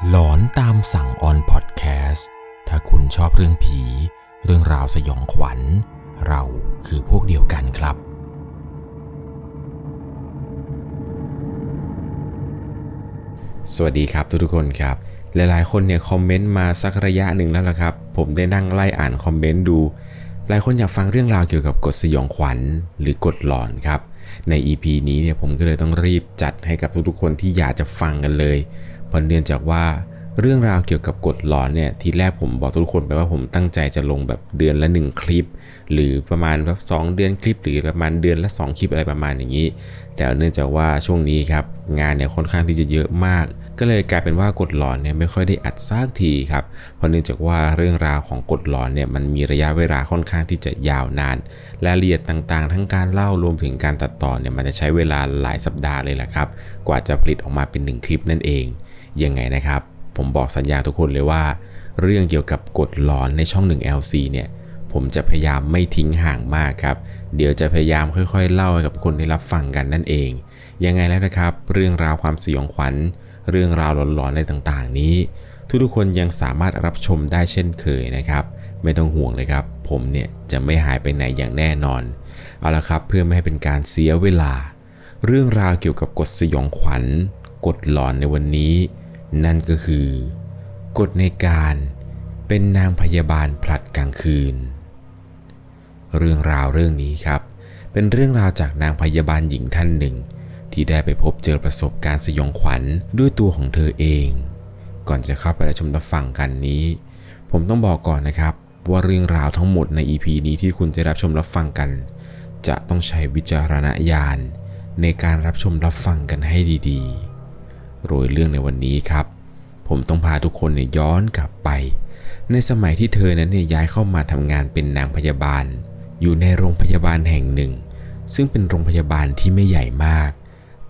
หลอนตามสั่งออนพอดแคสต์ถ้าคุณชอบเรื่องผี เรื่องราวสยองขวัญ เราคือพวกเดียวกันครับ สวัสดีครับทุกๆคนครับ หลายๆ คนเนี่ยคอมเมนต์มาสักระยะหนึ่งแล้วละครับ ผมได้นั่งไล่อ่านคอมเมนต์ดู หลายคนอยากฟังเรื่องราวเกี่ยวกับกฎสยองขวัญ หรือกฎหลอนครับ ใน EP นี้เนี่ยผมก็เลยต้องรีบจัดให้กับทุกๆคนที่อยากจะฟังกันเลย เพราะเนื่องจากว่าเรื่องราวเกี่ยวกับกฎหลอนเนี่ยทีแรกผมบอกทุกคนไปว่าผมตั้งใจจะลงแบบเดือนละ 1 คลิป หรือประมาณแบบสเดือนคลิป หรือประมาณเดือนละ 2 คลิปอะไรประมาณอย่างนี้ แต่เนื่องจากว่าช่วงนี้ครับงานเนี่ยค่อนข้างที่จะเยอะมาก ก็เลยกลายเป็นว่ากฎหลอนเนี่ยไม่ค่อยได้อัดซากทีครับเพราะเนื่องจากว่าเรื่องราวของกฎหลอนเนี่ยมันมีระยะเวลาค่อนข้างที่จะยาวนานรายละเอียดต่างๆ ทั้งการเล่ารวมถึงการตัดต่อเนี่ยมันจะใช้เวลาหลายสัปดาห์เลยแหละครับกว่าจะผลิตออกมาเป็น 1 คลิปนั่นเอง ยังไงนะครับ ผมบอกสัญญาทุกคนเลยว่า เรื่องเกี่ยวกับกฎหลอนในช่อง 1 LC เนี่ย ผมจะพยายามไม่ทิ้งห่างมากครับ เดี๋ยวจะพยายามค่อยๆ เล่าให้กับคนได้รับฟังกันนั่นเอง ยังไงแล้วนะครับ เรื่องราวความสยองขวัญ เรื่องราวหลอนๆอะไรต่างๆ นี้ ทุกๆคนยังสามารถรับชมได้เช่นเคยนะครับไม่ต้องห่วงเลยครับ ผมเนี่ยจะไม่หายไปไหนอย่างแน่นอน เอาละครับเพื่อไม่ให้เป็นการเสียเวลา เรื่องราวเกี่ยวกับกฎสยองขวัญกฎหลอนในวันนี้ นั่นก็คือกฎในการเป็นนางพยาบาลผลัดกลางคืน เรื่องราวเรื่องนี้ครับ เป็นเรื่องราวจากนางพยาบาลหญิงท่านหนึ่ง ที่ได้ไปพบเจอประสบการณ์สยองขวัญด้วยตัวของเธอเอง ก่อนจะเข้าไปรับชมรับฟังกันนี้ ผมต้องบอกก่อนนะครับ ว่าเรื่องราวทั้งหมดใน EP นี้ที่คุณจะรับชมรับฟังกัน จะต้องใช้วิจารณญาณในการรับชมรับฟังกันให้ดีๆ โรยเรื่องในวันนี้ครับ ผมต้องพาทุกคนเนี่ยย้อนกลับไป ในสมัยที่เธอนั้นเนี่ยย้ายเข้ามาทำงานเป็นนางพยาบาล อยู่ในโรงพยาบาลแห่งหนึ่ง ซึ่งเป็นโรงพยาบาลที่ไม่ใหญ่มาก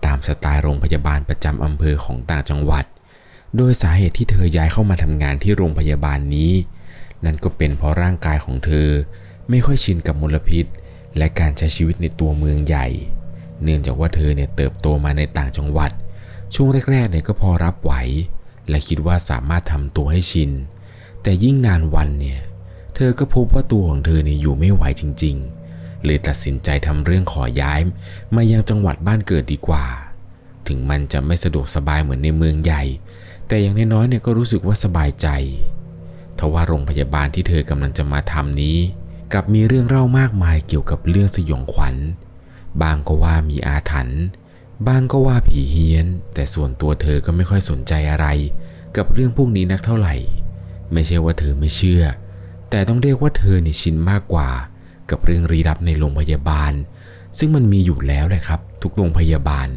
ตามสไตล์โรงพยาบาลประจำอำเภอของต่างจังหวัด โดยสาเหตุที่เธอย้ายเข้ามาทำงานที่โรงพยาบาลนี้ นั่นก็เป็นเพราะร่างกายของเธอไม่ค่อยชินกับมลพิษ และการใช้ชีวิตในตัวเมืองใหญ่ เนื่องจากว่าเธอเนี่ยเติบโตมาในต่างจังหวัด ช่วงแรกๆเนี่ยก็พอรับไหว และคิดว่าสามารถทำตัวให้ชิน แต่ยิ่งนานวันเนี่ย เธอก็พบว่าตัวของเธอเนี่ยอยู่ไม่ไหวจริง ๆ เลยตัดสินใจทำเรื่องขอย้าย มายังจังหวัดบ้านเกิดดีกว่า ถึงมันจะไม่สะดวกสบายเหมือนในเมืองใหญ่ แต่อย่างน้อยๆเนี่ยก็รู้สึกว่าสบายใจทว่าโรงพยาบาลที่เธอกำลังจะมาทำนี้กับมีเรื่องเล่ามากมายเกี่ยวกับเรื่องสยองขวัญ บางก็ว่ามีอาถรรพ์ บ้างก็ว่าผีเฮี้ยน แต่ส่วนตัวเธอก็ไม่ค่อยสนใจอะไร กับเรื่องพวกนี้นักเท่าไหร่ ไม่ใช่ว่าเธอไม่เชื่อ แต่ต้องเรียกว่าเธอนี่ชินมากกว่า กับเรื่องรีรับในโรงพยาบาล ซึ่งมันมีอยู่แล้วแหละครับ ทุกโรงพยาบาล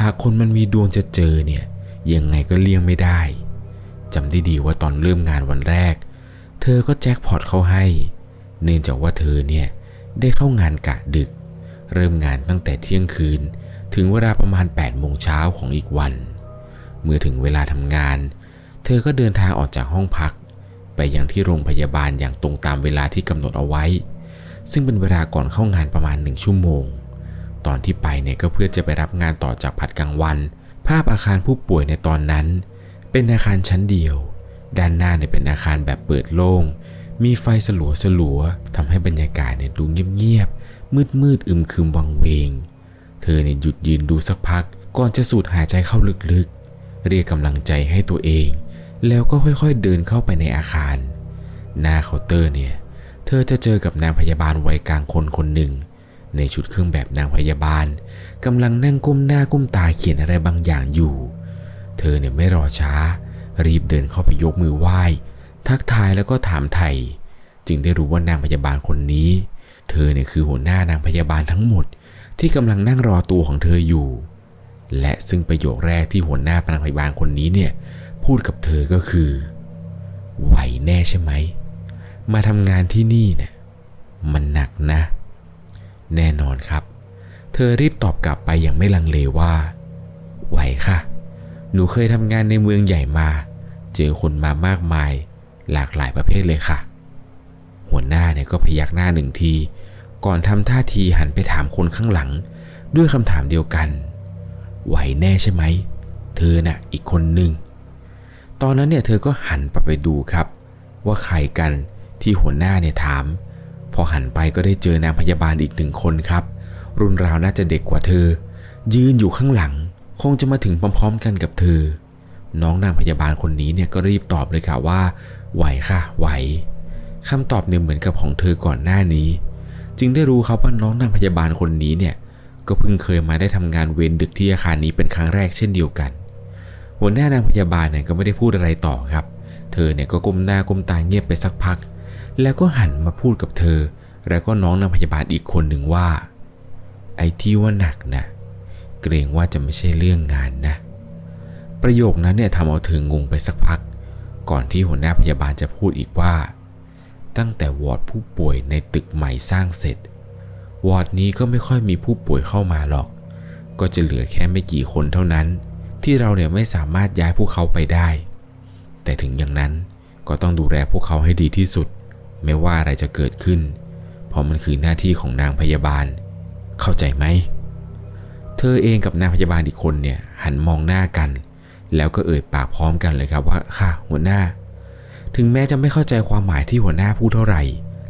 หากคนมันมีดวงจะเจอเนี่ยยังไงก็เลี่ยงไม่ได้จำได้ดีว่าตอนเริ่มงานวันแรก เธอก็แจ็คพอตเข้าให้ เนื่องจากว่าเธอเนี่ยได้เข้างานกะดึก เริ่มงานตั้งแต่เที่ยงคืน ถึงเวลาประมาณ8โมงเช้าของอีกวัน เมื่อถึงเวลาทำงาน เธอก็เดินทางออกจากห้องพัก ไปยังที่โรงพยาบาลอย่างตรงตามเวลาที่กำหนดเอาไว้ ซึ่งเป็นเวลาก่อนเข้างานประมาณหนึ่งชั่วโมง ตอนที่ไปเนี่ยก็เพื่อจะไปรับงานต่อจากผัดกลางวัน ภาพอาคารผู้ป่วยในตอนนั้น เป็นอาคารชั้นเดียว ด้านหน้าเนี่ยเป็นอาคารแบบเปิดโล่ง มีไฟสลัวสลัวทำให้บรรยากาศเนี่ยดูเงียบๆมืดๆอึมครึมวังเวง เธอเนี่ยหยุดยืนดูสักพัก ก่อนจะสูดหายใจเข้าลึกๆ เรียกกำลังใจให้ตัวเอง แล้วก็ค่อยๆเดินเข้าไปในอาคาร หน้าเคาน์เตอร์เนี่ย เธอจะเจอกับนางพยาบาลวัยกลางคนคนหนึ่ง ในชุดเครื่องแบบนางพยาบาลกำลังนั่งก้มหน้าก้มตาเขียนอะไรบางอย่างอยู่ เธอเนี่ยไม่รอช้า รีบเดินเข้าไปยกมือไหว้ ทักทายแล้วก็ถามไทย จึงได้รู้ว่านางพยาบาลคนนี้ เธอเนี่ยคือหัวหน้านางพยาบาลทั้งหมด ที่กำลังนั่งรอตัวของเธออยู่ และซึ่งประโยคแรกที่หัวหน้าพนักพยาบาลคนนี้เนี่ย พูดกับเธอก็คือ ไหวแน่ใช่ไหม มาทำงานที่นี่เนี่ยมันหนักนะ แน่นอนครับ เธอรีบตอบกลับไปอย่างไม่ลังเลว่า ไหวค่ะ หนูเคยทำงานในเมืองใหญ่มา เจอคนมามากมาย หลากหลายประเภทเลยค่ะ หัวหน้าเนี่ยก็พยักหน้าหนึ่งที ก่อนทำท่าทีหันไปถามคนข้างหลัง ด้วยคำถามเดียวกัน ไหวแน่ใช่ไหม เธอนะ่ะอีกคนหนึ่ง ตอนนั้นเนี่ยเธอก็หันไปไปดูครับ ว่าใครกันที่หัวหน้าเนี่ยถาม พอหันไปก็ได้เจอนางพยาบาลอีกหนึ่งคนครับ รุ่นราวน่าจะเด็กกว่าเธอ ยืนอยู่ข้างหลัง คงจะมาถึงพร้อม ๆ กันกับเธอ น้องนางพยาบาลคนนี้เนี่ยก็รีบตอบเลยค่ะว่า ไหวค่ะ ไหวคำตอบเนี่ยเหมือนกับของเธอก่อนหน้านี้ จึงได้รู้ครับว่าน้องนางพยาบาลคนนี้เนี่ยก็เพิ่งเคยมาได้ทำงานเวรดึกที่อาคารนี้เป็นครั้งแรกเช่นเดียวกัน หัวหน้านางพยาบาลเนี่ยก็ไม่ได้พูดอะไรต่อครับ เธอเนี่ยก็ก้มหน้าก้มตาเงียบไปสักพัก แล้วก็หันมาพูดกับเธอ แล้วก็น้องนางพยาบาลอีกคนหนึ่งว่า ไอ้ที่ว่าหนักนะเกรงว่าจะไม่ใช่เรื่องงานนะ ประโยคนั้นเนี่ยทำเอาเธองงไปสักพัก ก่อนที่หัวหน้าพยาบาลจะพูดอีกว่า ตั้งแต่วอร์ดผู้ป่วยในตึกใหม่สร้างเสร็จ วอร์ดนี้ก็ไม่ค่อยมีผู้ป่วยเข้ามาหรอก ก็จะเหลือแค่ไม่กี่คนเท่านั้น ที่เราเนี่ยไม่สามารถย้ายพวกเขาไปได้ แต่ถึงอย่างนั้นก็ต้องดูแลพวกเขาให้ดีที่สุด ไม่ว่าอะไรจะเกิดขึ้น เพราะมันคือหน้าที่ของนางพยาบาล เข้าใจไหม เธอเองกับนางพยาบาลอีกคนเนี่ยหันมองหน้ากัน แล้วก็เอ่ยปากพร้อมกันเลยครับว่า ค่ะหัวหน้า ถึงแม้จะไม่เข้าใจความหมายที่หัวหน้าพูดเท่าไหร่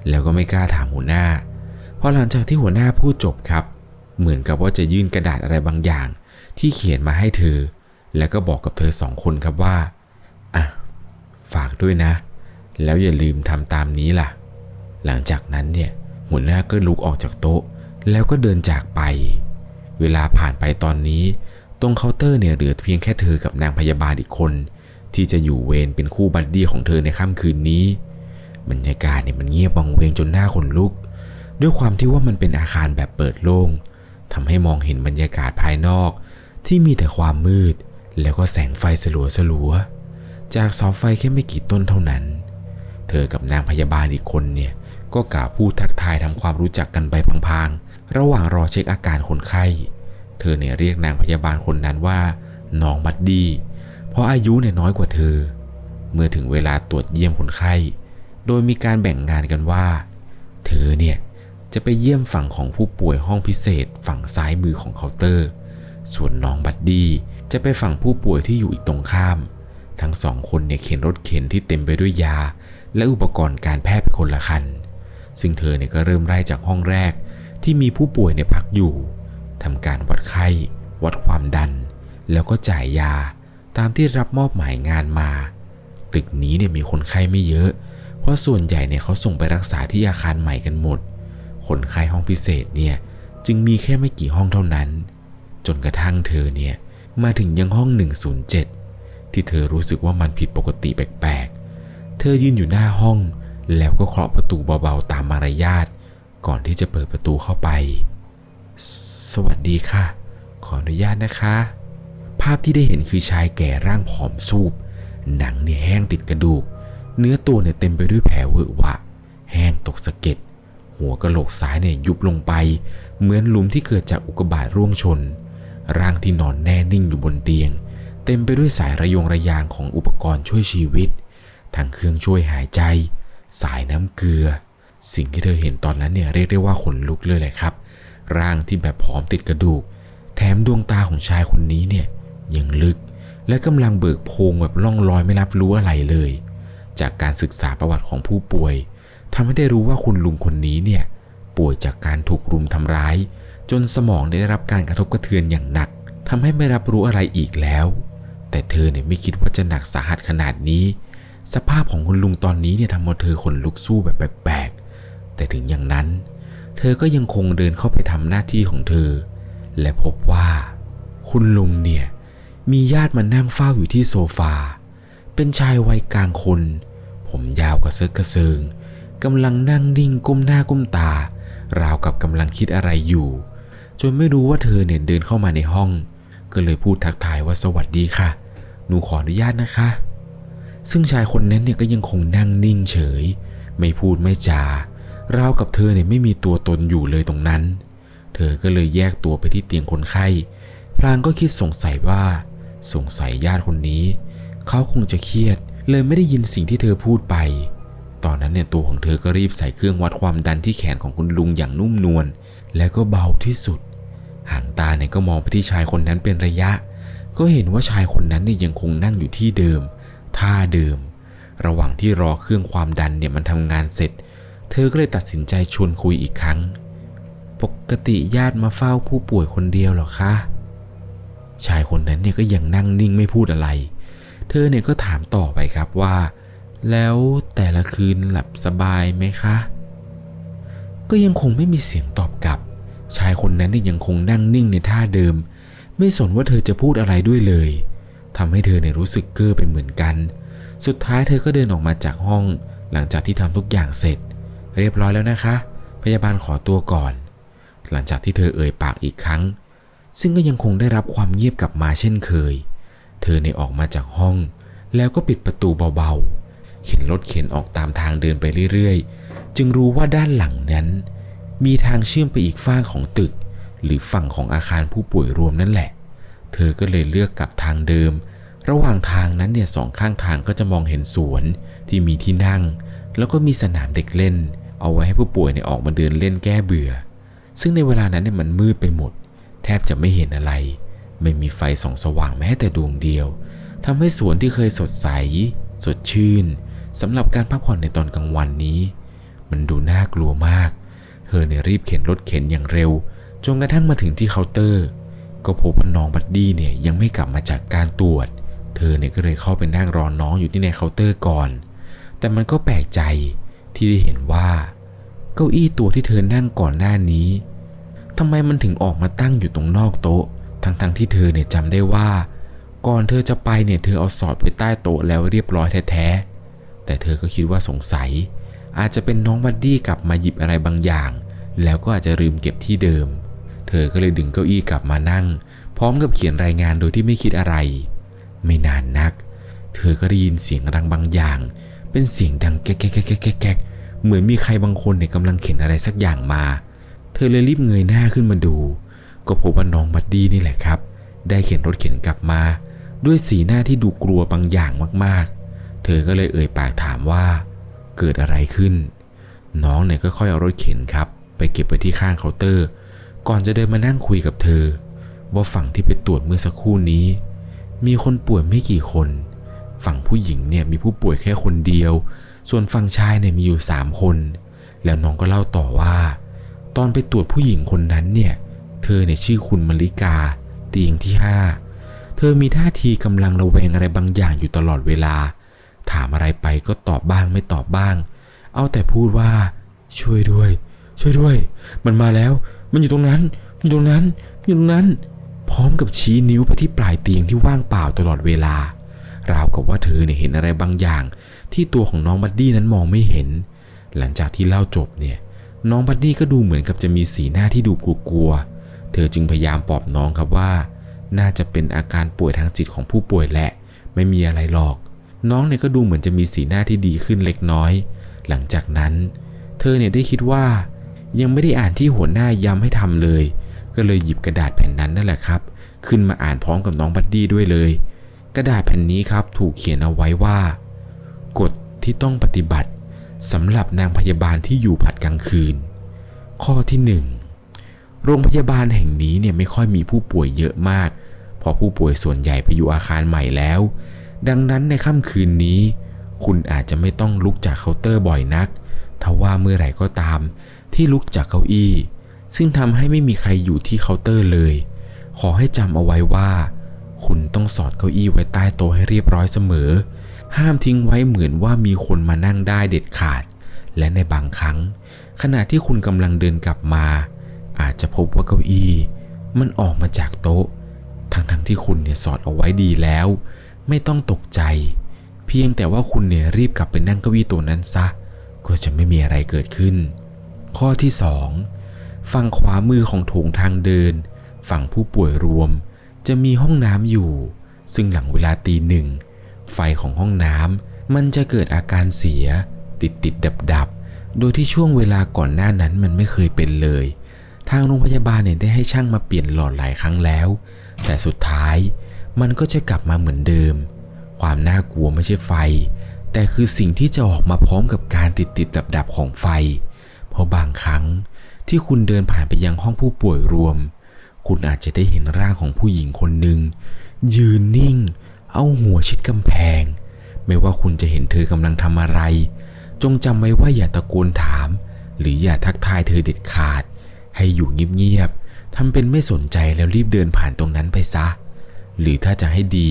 แล้วก็ไม่กล้าถามหัวหน้า เพราะหลังจากที่หัวหน้าพูดจบครับ เหมือนกับว่าจะยื่นกระดาษอะไรบางอย่าง ที่เขียนมาให้เธอ แล้วก็บอกกับเธอสองคนครับว่าอะฝากด้วยนะ แล้วอย่าลืมทำตามนี้ล่ะ หลังจากนั้นเนี่ยหัวหน้าก็ลุกออกจากโต๊ะ แล้วก็เดินจากไป เวลาผ่านไปตอนนี้ ตรงเคาน์เตอร์เนี่ยเหลือเพียงแค่เธอกับนางพยาบาลอีกคน ที่จะอยู่เวรเป็นคู่ buddy ของเธอในค่ำคืนนี้ บรรยากาศเนี่ยมันเงียบวังเวงจนน่าขนลุก ด้วยความที่ว่ามันเป็นอาคารแบบเปิดโล่งทำให้มองเห็นบรรยากาศภายนอก ที่มีแต่ความมืด แล้วก็แสงไฟสลัวสลัวๆจากเสาไฟแค่ไม่กี่ต้นเท่านั้น เธอกับนางพยาบาลอีกคนเนี่ยก็กล่าวพูดทักทายทำความรู้จักกันไปพลางๆ ระหว่างรอเช็คอาการคนไข้ เธอเนี่ยเรียกนางพยาบาลคนนั้นว่าน้องบัดดี้ ราะอายุเนี่ยน้อยกว่าเธอ เมื่อถึงเวลาตรวจเยี่ยมคนไข้ โดยมีการแบ่งงานกันว่า เธอเนี่ยจะไปเยี่ยมฝั่งของผู้ป่วยห้องพิเศษฝั่งซ้ายมือของเคาน์เตอร์ ส่วนน้องบัดดี้จะไปฝั่งผู้ป่วยที่อยู่อีกตรงข้าม ทั้งสองคนเนี่ยเข็นรถเข็นที่เต็มไปด้วยยา และอุปกรณ์การแพทย์เป็นคนละคัน ซึ่งเธอเนี่ยก็เริ่มไล่จากห้องแรกที่มีผู้ป่วยเนี่ยพักอยู่ทำการวัดไข้ วัดความดัน แล้วก็จ่ายยา ตามที่รับมอบหมายงานมา ตึกนี้เนี่ยมีคนไข้ไม่เยอะ เพราะส่วนใหญ่เนี่ยเขาส่งไปรักษาที่อาคารใหม่กันหมด คนไข้ห้องพิเศษเนี่ยจึงมีแค่ไม่กี่ห้องเท่านั้น จนกระทั่งเธอเนี่ยมาถึงยังห้อง 107 ที่เธอรู้สึกว่ามันผิดปกติแปลกๆ เธอยืนอยู่หน้าห้อง แล้วก็เคาะประตูเบาๆตามมารยาท ก่อนที่จะเปิดประตูเข้าไปสสวัสดีค่ะ ขออนุญาตนะคะ ภาพที่ได้เห็นคือชายแก่ร่างผอมซูบ หนังเนี่ยแห้งติดกระดูก เนื้อตัวเนี่ยเต็มไปด้วยแผลเวอะหวะ แห้งตกสะเก็ด หัวกะโหลกซ้ายเนี่ยยุบลงไป เหมือนหลุมที่เกิดจากอุกบาตร่วงชน ร่างที่นอนแน่นิ่งอยู่บนเตียง เต็มไปด้วยสายระยงระยางของอุปกรณ์ช่วยชีวิต ทั้งเครื่องช่วยหายใจ สายน้ำเกลือ สิ่งที่เธอเห็นตอนนั้นเนี่ยเรียกได้ว่าขนลุกเลยแหละครับ ร่างที่แบบผอมติดกระดูก แถมดวงตาของชายคนนี้เนี่ย ยังลึก และกำลังเบิกโพรงแบบล่องลอยไม่รับรู้อะไรเลย จากการศึกษาประวัติของผู้ป่วยทำให้ได้รู้ว่าคุณลุงคนนี้เนี่ยป่วยจากการถูกรุมทำร้าย จนสมองได้รับการกระทบกระเทือนอย่างหนักทำให้ไม่รับรู้อะไรอีกแล้ว แต่เธอเนี่ยไม่คิดว่าจะหนักสาหัสขนาดนี้ สภาพของคุณลุงตอนนี้เนี่ยทำเอาเธอขนลุกสู้แบบแปลกๆแต่ถึงอย่างนั้น เธอก็ยังคงเดินเข้าไปทำหน้าที่ของเธอ และพบว่า คุณลุงเนี่ย มีญาติมานั่งเฝ้าอยู่ที่โซฟา เป็นชายวัยกลางคน ผมยาวกระเซิกกระเซิงกำลังนั่งนิ่งก้มหน้าก้มตา ราวกับกำลังคิดอะไรอยู่ จนไม่รู้ว่าเธอเนี่ยเดินเข้ามาในห้อง ก็เลยพูดทักทายว่าสวัสดีค่ะ หนูขออนุญาตนะคะ ซึ่งชายคนนั้นเนี่ยก็ยังคงนั่งนิ่งเฉย ไม่พูดไม่จาราวกับเธอเนี่ยไม่มีตัวตนอยู่เลยตรงนั้น เธอก็เลยแยกตัวไปที่เตียงคนไข้ พลางก็คิดสงสัยว่า สงสัยญาติคนนี้ เขาคงจะเครียด เลยไม่ได้ยินสิ่งที่เธอพูดไป ตอนนั้นเนี่ยตัวของเธอก็รีบใส่เครื่องวัดความดันที่แขนของคุณลุงอย่างนุ่มนวลและก็เบาที่สุด หางตาเนี่ยก็มองไปที่ชายคนนั้นเป็นระยะ ก็เห็นว่าชายคนนั้นเนี่ยยังคงนั่งอยู่ที่เดิม ท่าเดิม ระหว่างที่รอเครื่องความดันเนี่ยมันทำงานเสร็จ เธอก็เลยตัดสินใจชวนคุยอีกครั้ง ปกติญาติมาเฝ้าผู้ป่วยคนเดียวหรอคะ ชายคนนั้นเนี่ยก็ยังนั่งนิ่งไม่พูดอะไร เธอเนี่ยก็ถามต่อไปครับว่า แล้วแต่ละคืนหลับสบายไหมคะ ก็ยังคงไม่มีเสียงตอบกลับ ชายคนนั้นเนี่ยยังคงนั่งนิ่งในท่าเดิม ไม่สนว่าเธอจะพูดอะไรด้วยเลยทำให้เธอเนี่ยรู้สึกเก้อไปเหมือนกัน สุดท้ายเธอก็เดินออกมาจากห้อง หลังจากที่ทำทุกอย่างเสร็จ เรียบร้อยแล้วนะคะ พยาบาลขอตัวก่อน หลังจากที่เธอเอ่ยปากอีกครั้ง ซึ่งก็ยังคงได้รับความเงียบกลับมาเช่นเคย เธอในออกมาจากห้อง แล้วก็ปิดประตูเบาๆ เข็นรถเข็นออกตามทางเดินไปเรื่อยๆ จึงรู้ว่าด้านหลังนั้น มีทางเชื่อมไปอีกฝั่งของตึก หรือฝั่งของอาคารผู้ป่วยรวมนั่นแหละ เธอก็เลยเลือกกลับทางเดิม ระหว่างทางนั้นเนี่ยสองข้างทางก็จะมองเห็นสวนที่มีที่นั่ง แล้วก็มีสนามเด็กเล่น เอาไว้ให้ผู้ป่วยเนี่ยออกมาเดินเล่นแก้เบื่อ ซึ่งในเวลานั้นเนี่ยมันมืดไปหมด แทบจะไม่เห็นอะไร ไม่มีไฟส่องสว่างแม้แต่ดวงเดียวทำให้สวนที่เคยสดใส สดชื่นสำหรับการพักผ่อนในตอนกลางวันนี้ มันดูน่ากลัวมาก เธอเนี่ยรีบเข็นรถเข็นอย่างเร็ว จนกระทั่งมาถึงที่เคาน์เตอร์ ก็พบว่าน้อง buddy เนี่ยยังไม่กลับมาจากการตรวจ เธอเนี่ยก็เลยเข้าไปนั่งรอน้องอยู่ที่ในเคาน์เตอร์ก่อน แต่มันก็แปลกใจที่ได้เห็นว่า เก้าอี้ตัวที่เธอนั่งก่อนหน้านี้ ทำไมมันถึงออกมาตั้งอยู่ตรงนอกโต๊ะ ทั้งๆทที่เธอเนี่ยจำได้ว่า ก่อนเธอจะไปเนี่ยเธอเอาสอดไปใต้โต๊ะแล้วเรียบร้อยแท้ๆ แต่เธอก็คิดว่าสงสัย อาจจะเป็นน้องบัดดี้กลับมาหยิบอะไรบางอย่าง แล้วก็อาจจะลืมเก็บที่เดิม เธอก็เลยดึงเก้าอี้กลับมานั่ง พร้อมกับเขียนรายงานโดยที่ไม่คิดอะไร ไม่นานนัก เธอก็ได้ยินเสียงดังบางอย่าง เป็นเสียงดังแก๊กแก๊กแก๊กแก๊กแก๊กเหมือนมีใครบางคนเนี่ยกำลังเข็นอะไรสักอย่างมา เธอเลยรีบเงยหน้าขึ้นมาดู ก็พบว่าน้องบัดดี้นี่แหละครับ ได้เข็นรถเข็นกลับมา ด้วยสีหน้าที่ดูกลัวบางอย่างมากๆ เธอก็เลยเอ่ยปากถามว่า เกิดอะไรขึ้น น้องเนี่ยก็ค่อยเอารถเข็นครับ ไปเก็บไว้ที่ข้างเคาน์เตอร์ ก่อนจะเดินมานั่งคุยกับเธอ ว่าฝั่งที่ไปตรวจเมื่อสักครู่นี้ มีคนป่วยไม่กี่คน ฝั่งผู้หญิงเนี่ยมีผู้ป่วยแค่คนเดียว ส่วนฝั่งชายเนี่ยมีอยู่สามคน แล้วน้องก็เล่าต่อว่า ตอนไปตรวจผู้หญิงคนนั้นเนี่ย เธอเนี่ยชื่อคุณมลิกาเตียงที่ห้าเธอมีท่าทีกำลังระแวงอะไรบางอย่างอยู่ตลอดเวลา ถามอะไรไปก็ตอบบ้างไม่ตอบบ้าง เอาแต่พูดว่า ช่วยด้วย ช่วยด้วย มันมาแล้ว มันอยู่ตรงนั้นมันอยู่ตรงนั้นอยู่ตรงนั้น พร้อมกับชี้นิ้วไปที่ปลายเตียงที่ว่างเปล่าตลอดเวลา ราวกับว่าเธอเนี่ยเห็นอะไรบางอย่าง ที่ตัวของน้อง buddy นั้นมองไม่เห็น หลังจากที่เล่าจบเนี่ย น้อง buddy ก็ดูเหมือนกับจะมีสีหน้าที่ดูกลัวๆ เธอจึงพยายามปลอบน้องครับว่า น่าจะเป็นอาการป่วยทางจิตของผู้ป่วยแหละ ไม่มีอะไรหรอก น้องเนี่ยก็ดูเหมือนจะมีสีหน้าที่ดีขึ้นเล็กน้อย หลังจากนั้น เธอเนี่ยได้คิดว่า ยังไม่ได้อ่านที่หัวหน้าย้ำให้ทำเลย ก็เลยหยิบกระดาษแผ่นนั้นนั่นแหละครับ ขึ้นมาอ่านพร้อมกับน้อง buddy ด้วยเลย กระดาษแผ่นนี้ครับถูกเขียนเอาไว้ว่า กฎที่ต้องปฏิบัติ สำหรับนางพยาบาลที่อยู่ผลัดกลางคืน ข้อที่ 1 โรงพยาบาลแห่งนี้เนี่ยไม่ค่อยมีผู้ป่วยเยอะมาก เพราะผู้ป่วยส่วนใหญ่ไปอยู่อาคารใหม่แล้ว ดังนั้นในค่ำคืนนี้ คุณอาจจะไม่ต้องลุกจากเคาน์เตอร์บ่อยนักทว่าเมื่อไหร่ก็ตาม ที่ลุกจากเก้าอี้ ซึ่งทำให้ไม่มีใครอยู่ที่เคาน์เตอร์เลย ขอให้จำเอาไว้ว่า คุณต้องสอดเก้าอี้ไว้ใต้โต๊ะให้เรียบร้อยเสมอ ห้ามทิ้งไว้เหมือนว่ามีคนมานั่งได้เด็ดขาด และในบางครั้ง ขณะที่คุณกำลังเดินกลับมา อาจจะพบว่าเก้าอี้ มันออกมาจากโต๊ะ ทั้งๆทที่คุณเนี่ยสอดเอาไว้ดีแล้ว ไม่ต้องตกใจ เพียงแต่ว่าคุณเนี่ยรีบกลับไปนั่งเก้าอี้ตัวนั้นซะ ก็จะไม่มีอะไรเกิดขึ้น ข้อที่ 2 ฝั่งขวามือของโถงทางเดิน ฝั่งผู้ป่วยรวม จะมีห้องน้ำอยู่ ซึ่งหลังเวลาตีหนึ่ง ไฟของห้องน้ำมันจะเกิดอาการเสีย ติดติดดับดับโดยที่ช่วงเวลาก่อนหน้านั้นมันไม่เคยเป็นเลย ทางโรงพยาบาลเนี่ยได้ให้ช่างมาเปลี่ยนหลอดหลายครั้งแล้ว แต่สุดท้ายมันก็จะกลับมาเหมือนเดิม ความน่ากลัวไม่ใช่ไฟ แต่คือสิ่งที่จะออกมาพร้อมกับการติดติดดับดับของไฟ เพราะบางครั้งที่คุณเดินผ่านไปยังห้องผู้ป่วยรวม คุณอาจจะได้เห็นร่างของผู้หญิงคนหนึ่งยืนนิ่ง เอาหัวชิดกำแพง ไม่ว่าคุณจะเห็นเธอกำลังทำอะไร จงจำไว้ว่าอย่าตะโกนถาม หรืออย่าทักทายเธอเด็ดขาด ให้อยู่เงียบๆทำเป็นไม่สนใจแล้วรีบเดินผ่านตรงนั้นไปซะ หรือถ้าจะให้ดี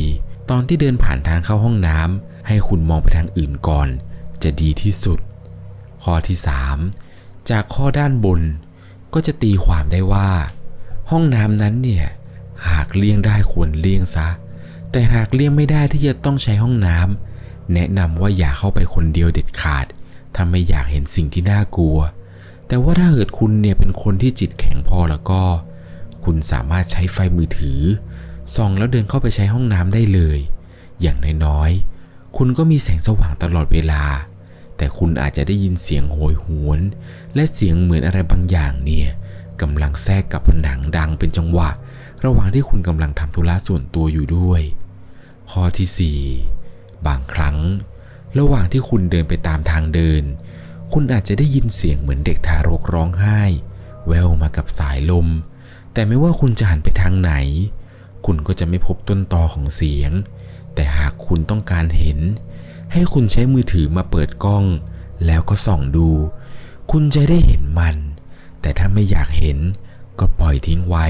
ตอนที่เดินผ่านทางเข้าห้องน้ำให้คุณมองไปทางอื่นก่อน จะดีที่สุด ข้อที่ 3 จากข้อด้านบน ก็จะตีความได้ว่า ห้องน้ำนั้นเนี่ยหากเลี่ยงได้ควรเลี่ยงซะ แต่หากเลี่ยงไม่ได้ที่จะต้องใช้ห้องน้ำแนะนำว่าอย่าเข้าไปคนเดียวเด็ดขาดถ้าไม่อยากเห็นสิ่งที่น่ากลัว แต่ว่าถ้าเกิดคุณเนี่ยเป็นคนที่จิตแข็งพอแล้วก็ คุณสามารถใช้ไฟมือถือส่องแล้วเดินเข้าไปใช้ห้องน้ำได้เลย อย่างน้อยๆคุณก็มีแสงสว่างตลอดเวลา แต่คุณอาจจะได้ยินเสียงโหยหวน และเสียงเหมือนอะไรบางอย่างเนี่ยกำลังแทรกกับผนังดังเป็นจังหวะ ระหว่างที่คุณกำลังทำธุระส่วนตัวอยู่ด้วย ข้อที่ 4 บางครั้ง ระหว่างที่คุณเดินไปตามทางเดิน คุณอาจจะได้ยินเสียงเหมือนเด็กทารกร้องไห้ แววมากับสายลม แต่ไม่ว่าคุณจะหันไปทางไหน คุณก็จะไม่พบต้นตอของเสียง แต่หากคุณต้องการเห็น ให้คุณใช้มือถือมาเปิดกล้อง แล้วก็ส่องดู คุณจะได้เห็นมัน แต่ถ้าไม่อยากเห็นก็ปล่อยทิ้งไว้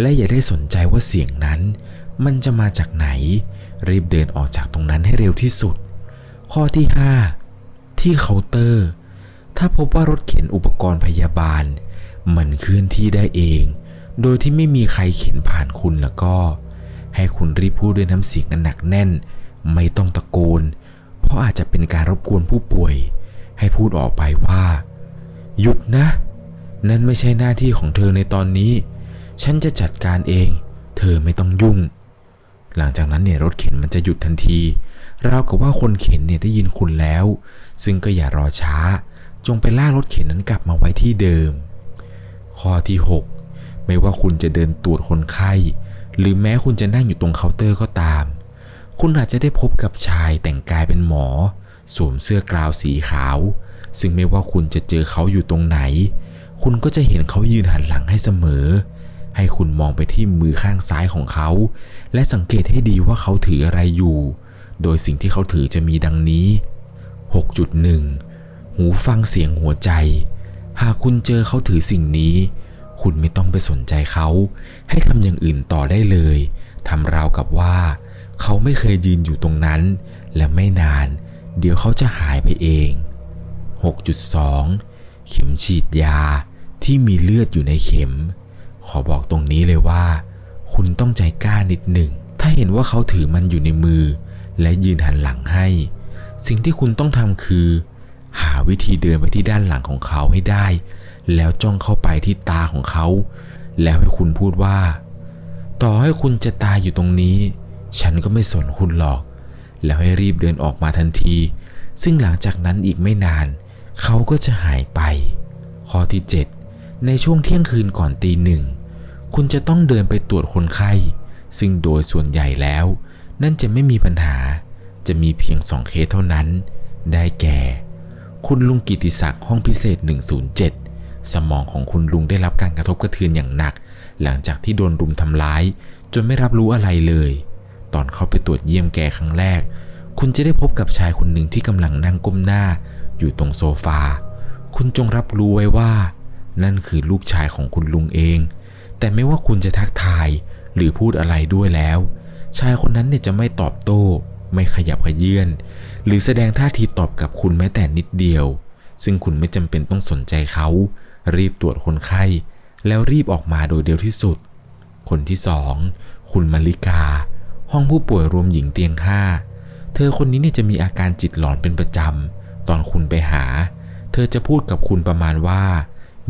และอย่าได้สนใจว่าเสียงนั้น มันจะมาจากไหน รีบเดินออกจากตรงนั้นให้เร็วที่สุด ข้อที่ 5 ที่เคาน์เตอร์ ถ้าพบว่ารถเข็นอุปกรณ์พยาบาล มันเคลื่อนที่ได้เอง โดยที่ไม่มีใครเข็นผ่านคุณแล้วก็ ให้คุณรีบพูดด้วยน้ำเสียงอันหนักแน่น ไม่ต้องตะโกน เพราะอาจจะเป็นการรบกวนผู้ป่วย ให้พูดออกไปว่า หยุดนะ นั่นไม่ใช่หน้าที่ของเธอในตอนนี้ ฉันจะจัดการเอง เธอไม่ต้องยุ่ง หลังจากนั้นเนี่ยรถเข็นมันจะหยุดทันทีราวกับว่าคนเข็นเนี่ยได้ยินคุณแล้ว ซึ่งก็อย่ารอช้า จงไปลากรถเข็นนั้นกลับมาไว้ที่เดิม ข้อที่ 6 ไม่ว่าคุณจะเดินตรวจคนไข้ หรือแม้คุณจะนั่งอยู่ตรงเคาน์เตอร์ก็ตาม คุณอาจจะได้พบกับชายแต่งกายเป็นหมอ สวมเสื้อกราวสีขาว ซึ่งไม่ว่าคุณจะเจอเขาอยู่ตรงไหน คุณก็จะเห็นเขายืนหันหลังให้เสมอ ให้คุณมองไปที่มือข้างซ้ายของเขา และสังเกตให้ดีว่าเขาถืออะไรอยู่ โดยสิ่งที่เขาถือจะมีดังนี้ 6.1 หูฟังเสียงหัวใจ หากคุณเจอเขาถือสิ่งนี้ คุณไม่ต้องไปสนใจเขา ให้ทำอย่างอื่นต่อได้เลยทำราวกับว่า เขาไม่เคยยืนอยู่ตรงนั้น และไม่นาน เดี๋ยวเขาจะหายไปเอง 6.2 เข็มฉีดยาที่มีเลือดอยู่ในเข็ม ขอบอกตรงนี้เลยว่า คุณต้องใจกล้านิดหนึ่ง ถ้าเห็นว่าเขาถือมันอยู่ในมือ และยืนหันหลังให้ สิ่งที่คุณต้องทำคือ หาวิธีเดินไปที่ด้านหลังของเขาให้ได้ แล้วจ้องเข้าไปที่ตาของเขา แล้วให้คุณพูดว่า ต่อให้คุณจะตายอยู่ตรงนี้ ฉันก็ไม่สนคุณหรอก แล้วให้รีบเดินออกมาทันที ซึ่งหลังจากนั้นอีกไม่นาน เขาก็จะหายไป ข้อที่ 7 ในช่วงเที่ยงคืนก่อนตีหนึ่ง คุณจะต้องเดินไปตรวจคนไข้ ซึ่งโดยส่วนใหญ่แล้ว นั่นจะไม่มีปัญหา จะมีเพียงสองเคสเท่านั้น ได้แก่ คุณลุงกิติศักดิ์ห้องพิเศษ 107 สมองของคุณลุงได้รับการกระทบกระเทือนอย่างหนัก หลังจากที่โดนรุมทำร้าย จนไม่รับรู้อะไรเลย ตอนเข้าไปตรวจเยี่ยมแกครั้งแรก คุณจะได้พบกับชายคนหนึ่งที่กำลังนั่งก้มหน้า อยู่ตรงโซฟา คุณจงรับรู้ไว้ว่า นั่นคือลูกชายของคุณลุงเอง แต่ไม่ว่าคุณจะทักทายหรือพูดอะไรด้วยแล้ว ชายคนนั้นเนี่ยจะไม่ตอบโต้ ไม่ขยับขยื่นหรือแสดงท่าทีตอบกับคุณแม้แต่นิดเดียว ซึ่งคุณไม่จำเป็นต้องสนใจเขา รีบตรวจคนไข้ แล้วรีบออกมาโดยเร็วที่สุด คนที่สองคุณมาริกา ห้องผู้ป่วยรวมหญิงเตียงห้าเธอคนนี้เนี่ยจะมีอาการจิตหลอนเป็นประจำตอนคุณไปหา เธอจะพูดกับคุณประมาณว่า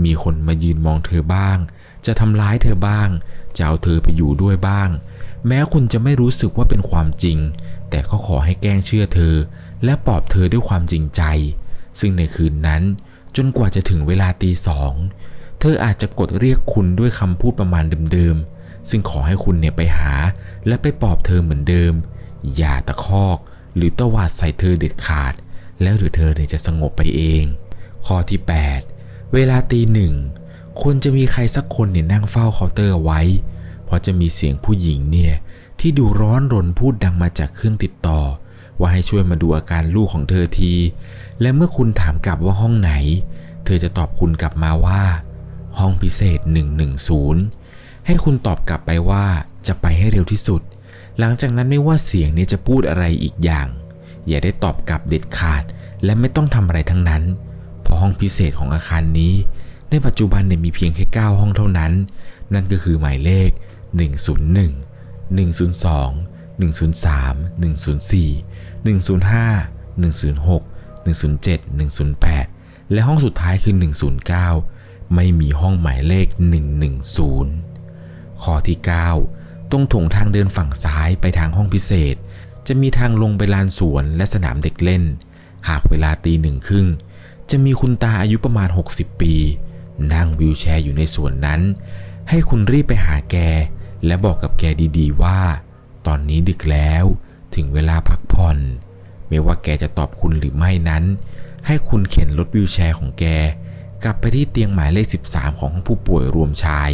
มีคนมายืนมองเธอบ้าง จะทำร้ายเธอบ้าง จะเอาเธอไปอยู่ด้วยบ้าง แม้คุณจะไม่รู้สึกว่าเป็นความจริง แต่ก็ขอให้แกล้งเชื่อเธอ และปลอบเธอด้วยความจริงใจ ซึ่งในคืนนั้นจนกว่าจะถึงเวลาตีสอง เธออาจจะกดเรียกคุณด้วยคำพูดประมาณเดิมๆ ซึ่งขอให้คุณเนี่ยไปหา และไปปลอบเธอเหมือนเดิม อย่าตะคอก หรือตวาดใส่เธอเด็ดขาด แล้วเดี๋ยวเธอเนี่ยจะสงบไปเอง ข้อที่ 8 เวลาตีหนึ่งควรจะมีใครสักคนเนี่ยนั่งเฝ้าเคาน์เตอร์ไว้ เพราะจะมีเสียงผู้หญิงเนี่ยที่ดูร้อนรนพูดดังมาจากเครื่องติดต่อ ว่าให้ช่วยมาดูอาการลูกของเธอที และเมื่อคุณถามกลับว่าห้องไหน เธอจะตอบคุณกลับมาว่า ห้องพิเศษ 110 ให้คุณตอบกลับไปว่าจะไปให้เร็วที่สุด หลังจากนั้นไม่ว่าเสียงเนี้จะพูดอะไรอีกอย่าง อย่าได้ตอบกลับเด็ดขาด และไม่ต้องทำอะไรทั้งนั้น เพราะห้องพิเศษของอาคารนี้ ในปัจจุบันเนี่ยมีเพียงแค่ 9 ห้องเท่านั้น นั่นก็คือหมายเลข 101 102 103 104 105 106 107 108 และห้องสุดท้ายคือ 109 ไม่มีห้องหมายเลข 110 ข้อที่ 9 ตรงถงทางเดินฝั่งซ้ายไปทางห้องพิเศษ จะมีทางลงไปลานสวนและสนามเด็กเล่น หากเวลาตีหนึ่งครึ่ง จะมีคุณตาอายุประมาณ 60 ปี นั่งวิวแชร์อยู่ในสวนนั้น ให้คุณรีบไปหาแก และบอกกับแกดีๆว่า ตอนนี้ดึกแล้วถึงเวลาพักผ่อน ไม่ว่าแกจะตอบคุณหรือไม่นั้น ให้คุณเข็นรถวิวแชร์ของแก กลับไปที่เตียงหมายเลข 13 ของห้องผู้ป่วยรวมชาย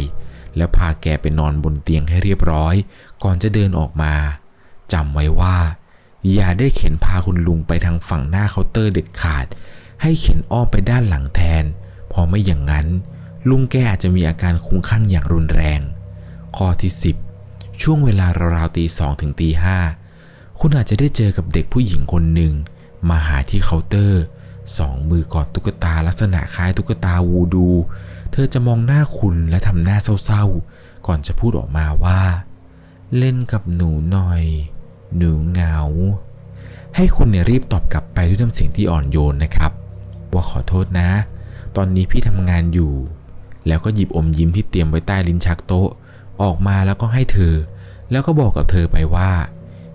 แล้วพาแกไปนอนบนเตียงให้เรียบร้อย ก่อนจะเดินออกมาจำไว้ว่า อย่าได้เข็นพาคุณลุงไปทางฝั่งหน้าเคาน์เตอร์เด็ดขาด ให้เข็นอ้อมไปด้านหลังแทนพราะไม่อย่างนั้น ลุงแกอาจจะมีอาการคุ้มข้างอย่างรุนแรง ข้อที่ 10 ช่วงเวลาราวๆตีสองถึงตีห้าคุณอาจจะได้เจอกับเด็กผู้หญิงคนหนึ่ง มาหาที่เคาน์เตอร์สองมือกอดตุ๊กตาลักษณะคล้ายตุ๊กตาวูดู เธอจะมองหน้าคุณและทำหน้าเศร้าๆ ก่อนจะพูดออกมาว่า เล่นกับหนูหน่อย หนูเหงา ให้คุณเนี่ยรีบตอบกลับไปด้วยน้ำเสียงที่อ่อนโยนนะครับ ว่าขอโทษนะ ตอนนี้พี่ทำงานอยู่ แล้วก็หยิบอมยิ้มที่เตรียมไว้ใต้ลิ้นชักโต๊ะ ออกมาแล้วก็ให้เธอ แล้วก็บอกกับเธอไปว่า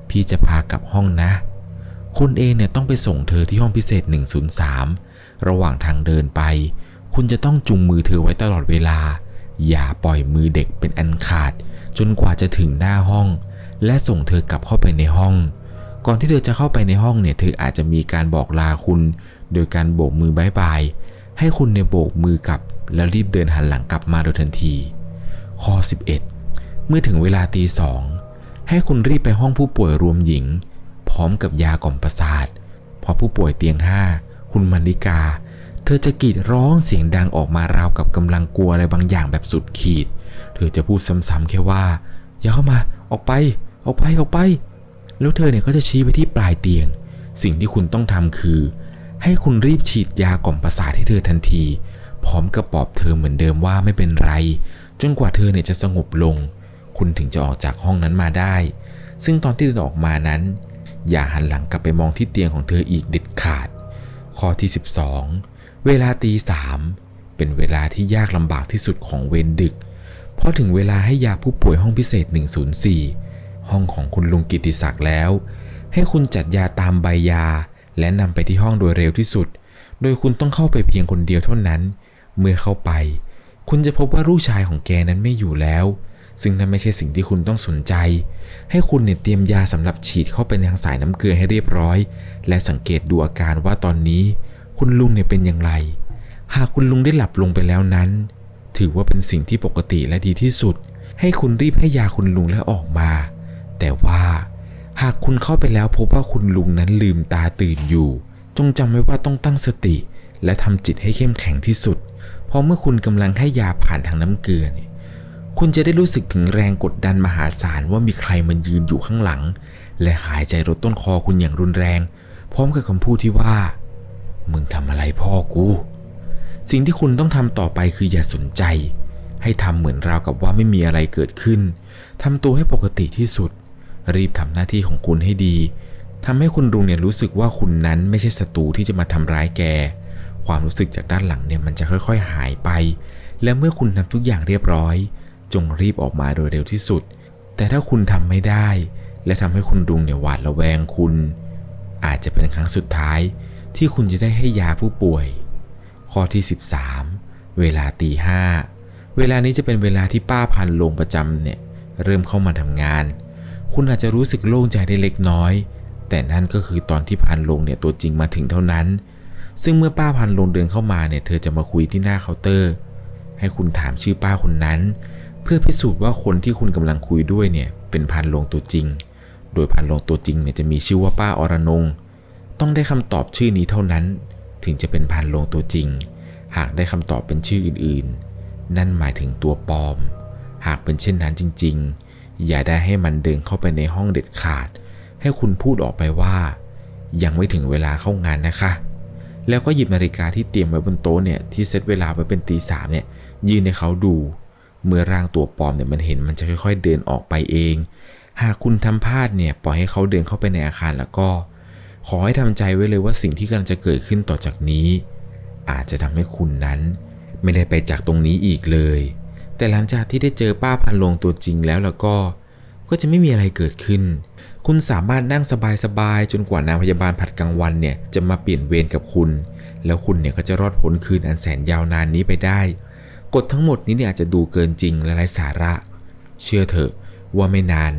พี่จะพากลับห้องนะคุณเองเนี่ยต้องไปส่งเธอที่ห้องพิเศษ 103 ระหว่างทางเดินไป คุณจะต้องจุงมือเธอไว้ตลอดเวลา อย่าปล่อยมือเด็กเป็นอันขาด จนกว่าจะถึงหน้าห้อง และส่งเธอกลับเข้าไปในห้อง ก่อนที่เธอจะเข้าไปในห้องเนี่ย เธออาจจะมีการบอกลาคุณ โดยการโบกมือบายบาย ให้คุณเนี่ยโบกมือกลับ แล้วรีบเดินหันหลังกลับมาโดยทันที ข้อ 11 เมื่อถึงเวลาตีสองให้คุณรีบไปห้องผู้ป่วยรวมหญิง พร้อมกับยากล่อมประสาทพอผู้ป่วยเตียงห้าคุณมาริกา เธอจะกรีดร้องเสียงดังออกมาราวกับกำลังกลัวอะไรบางอย่างแบบสุดขีด เธอจะพูดซ้ำๆแค่ว่า อย่าเข้ามาออกไปออกไปออกไป แล้วเธอเนี่ยก็จะชี้ไปที่ปลายเตียง สิ่งที่คุณต้องทำคือ ให้คุณรีบฉีดยากล่อมประสาทให้เธอทันที พร้อมกับปลอบเธอเหมือนเดิมว่าไม่เป็นไร จนกว่าเธอเนี่ยจะสงบลง คุณถึงจะออกจากห้องนั้นมาได้ ซึ่งตอนที่เดินออกมานั้น อย่าหันหลังกลับไปมองที่เตียงของเธออีกเด็ดขาด ข้อที่ 12 เวลาตีสามเป็นเวลาที่ยากลำบากที่สุดของเวรดึก เพราะถึงเวลาให้ยาผู้ป่วยห้องพิเศษ 104 ห้องของคุณลุงกิติศักดิ์แล้ว ให้คุณจัดยาตามใบยา และนำไปที่ห้องโดยเร็วที่สุด โดยคุณต้องเข้าไปเพียงคนเดียวเท่านั้น เมื่อเข้าไป คุณจะพบว่าลูกชายของแกนั้นไม่อยู่แล้ว ซึ่งนั่นไม่ใช่สิ่งที่คุณต้องสนใจ ให้คุณเนี่ยเตรียมยาสำหรับฉีดเข้าไปในทางสายน้ำเกลือให้เรียบร้อย และสังเกตดูอาการว่าตอนนี้ คุณลุงเนี่ยเป็นอย่างไร หากคุณลุงได้หลับลงไปแล้วนั้น ถือว่าเป็นสิ่งที่ปกติและดีที่สุด ให้คุณรีบให้ยาคุณลุงแล้วออกมา แต่ว่า หากคุณเข้าไปแล้วพบว่าคุณลุงนั้นลืมตาตื่นอยู่ จงจำไว้ว่าต้องตั้งสติ และทำจิตให้เข้มแข็งที่สุด เพราะเมื่อคุณกำลังให้ยาผ่านทางน้ำเกลือเนี่ยคุณจะได้รู้สึกถึงแรงกดดันมหาศาลว่ามีใครมันยืนอยู่ข้างหลัง และหายใจรดต้นคอคุณอย่างรุนแรง พร้อมกับคำพูดที่ว่า มึงทำอะไรพ่อกู สิ่งที่คุณต้องทำต่อไปคืออย่าสนใจ ให้ทำเหมือนราวกับว่าไม่มีอะไรเกิดขึ้นทำตัวให้ปกติที่สุด รีบทำหน้าที่ของคุณให้ดีทำให้คุณลุงเนี่ยรู้สึกว่าคุณนั้นไม่ใช่ศัตรูที่จะมาทำร้ายแก ความรู้สึกจากด้านหลังเนี่ยมันจะค่อยๆหายไป และเมื่อคุณทำทุกอย่างเรียบร้อย จงรีบออกมาโดยเร็วที่สุด แต่ถ้าคุณทำไม่ได้ และทำให้คุณลุงเนี่ยหวาดระแวงคุณ อาจจะเป็นครั้งสุดท้ายที่คุณจะได้ให้ยาผู้ป่วย ข้อที่ 13 เวลาตีห้าเวลานี้จะเป็นเวลาที่ป้าพันลงประจำเนี่ยเริ่มเข้ามาทำงาน คุณอาจจะรู้สึกโล่งใจได้เล็กน้อย แต่นั่นก็คือตอนที่พันลงเนี่ยตัวจริงมาถึงเท่านั้น ซึ่งเมื่อป้าพันลงเดินเข้ามาเนี่ยเธอจะมาคุยที่หน้าเคาน์เตอร์ ให้คุณถามชื่อป้าคนนั้น เพื่อพิสูจน์ว่าคนที่คุณกำลังคุยด้วยเนี่ยเป็นพันลงตัวจริง โดยพันโรงตัวจริงเนี่ยจะมีชื่อว่าป้าอรนง ต้องได้คำตอบชื่อนี้เท่านั้น ถึงจะเป็นพันโรงตัวจริง หากได้คำตอบเป็นชื่ออื่นๆ นั่นหมายถึงตัวปลอม หากเป็นเช่นนั้นจริง ๆ อย่าได้ให้มันเดินเข้าไปในห้องเด็ดขาด ให้คุณพูดออกไปว่า ยังไม่ถึงเวลาเข้างานนะคะ แล้วก็หยิบนาฬิกาที่เตรียมไว้บนโต๊ะเนี่ยที่เซตเวลาไว้เป็นตีสามเนี่ยยืนให้เขาดู เมื่อร่างตัวปลอมเนี่ยมันเห็นมันจะค่อยๆเดินออกไปเอง หากคุณทำพลาดเนี่ยปล่อยให้เขาเดินเข้าไปในอาคารแล้วก็ ขอให้ทำใจไว้เลยว่าสิ่งที่กำลังจะเกิดขึ้นต่อจากนี้ อาจจะทำให้คุณนั้น ไม่ได้ไปจากตรงนี้อีกเลย แต่หลังจากที่ได้เจอป้าพันลงตัวจริงแล้วแล้วก็ ก็จะไม่มีอะไรเกิดขึ้น คุณสามารถนั่งสบายๆจนกว่านางพยาบาลผัดกลางวันเนี่ยจะมาเปลี่ยนเวรกับคุณ แล้วคุณเนี่ยก็จะรอดพ้นคืนอันแสนยาวนานนี้ไปได้ กฎทั้งหมดนี้เนี่ยอาจจะดูเกินจริงและไร้สาระ เชื่อเถอะว่าไม่นาน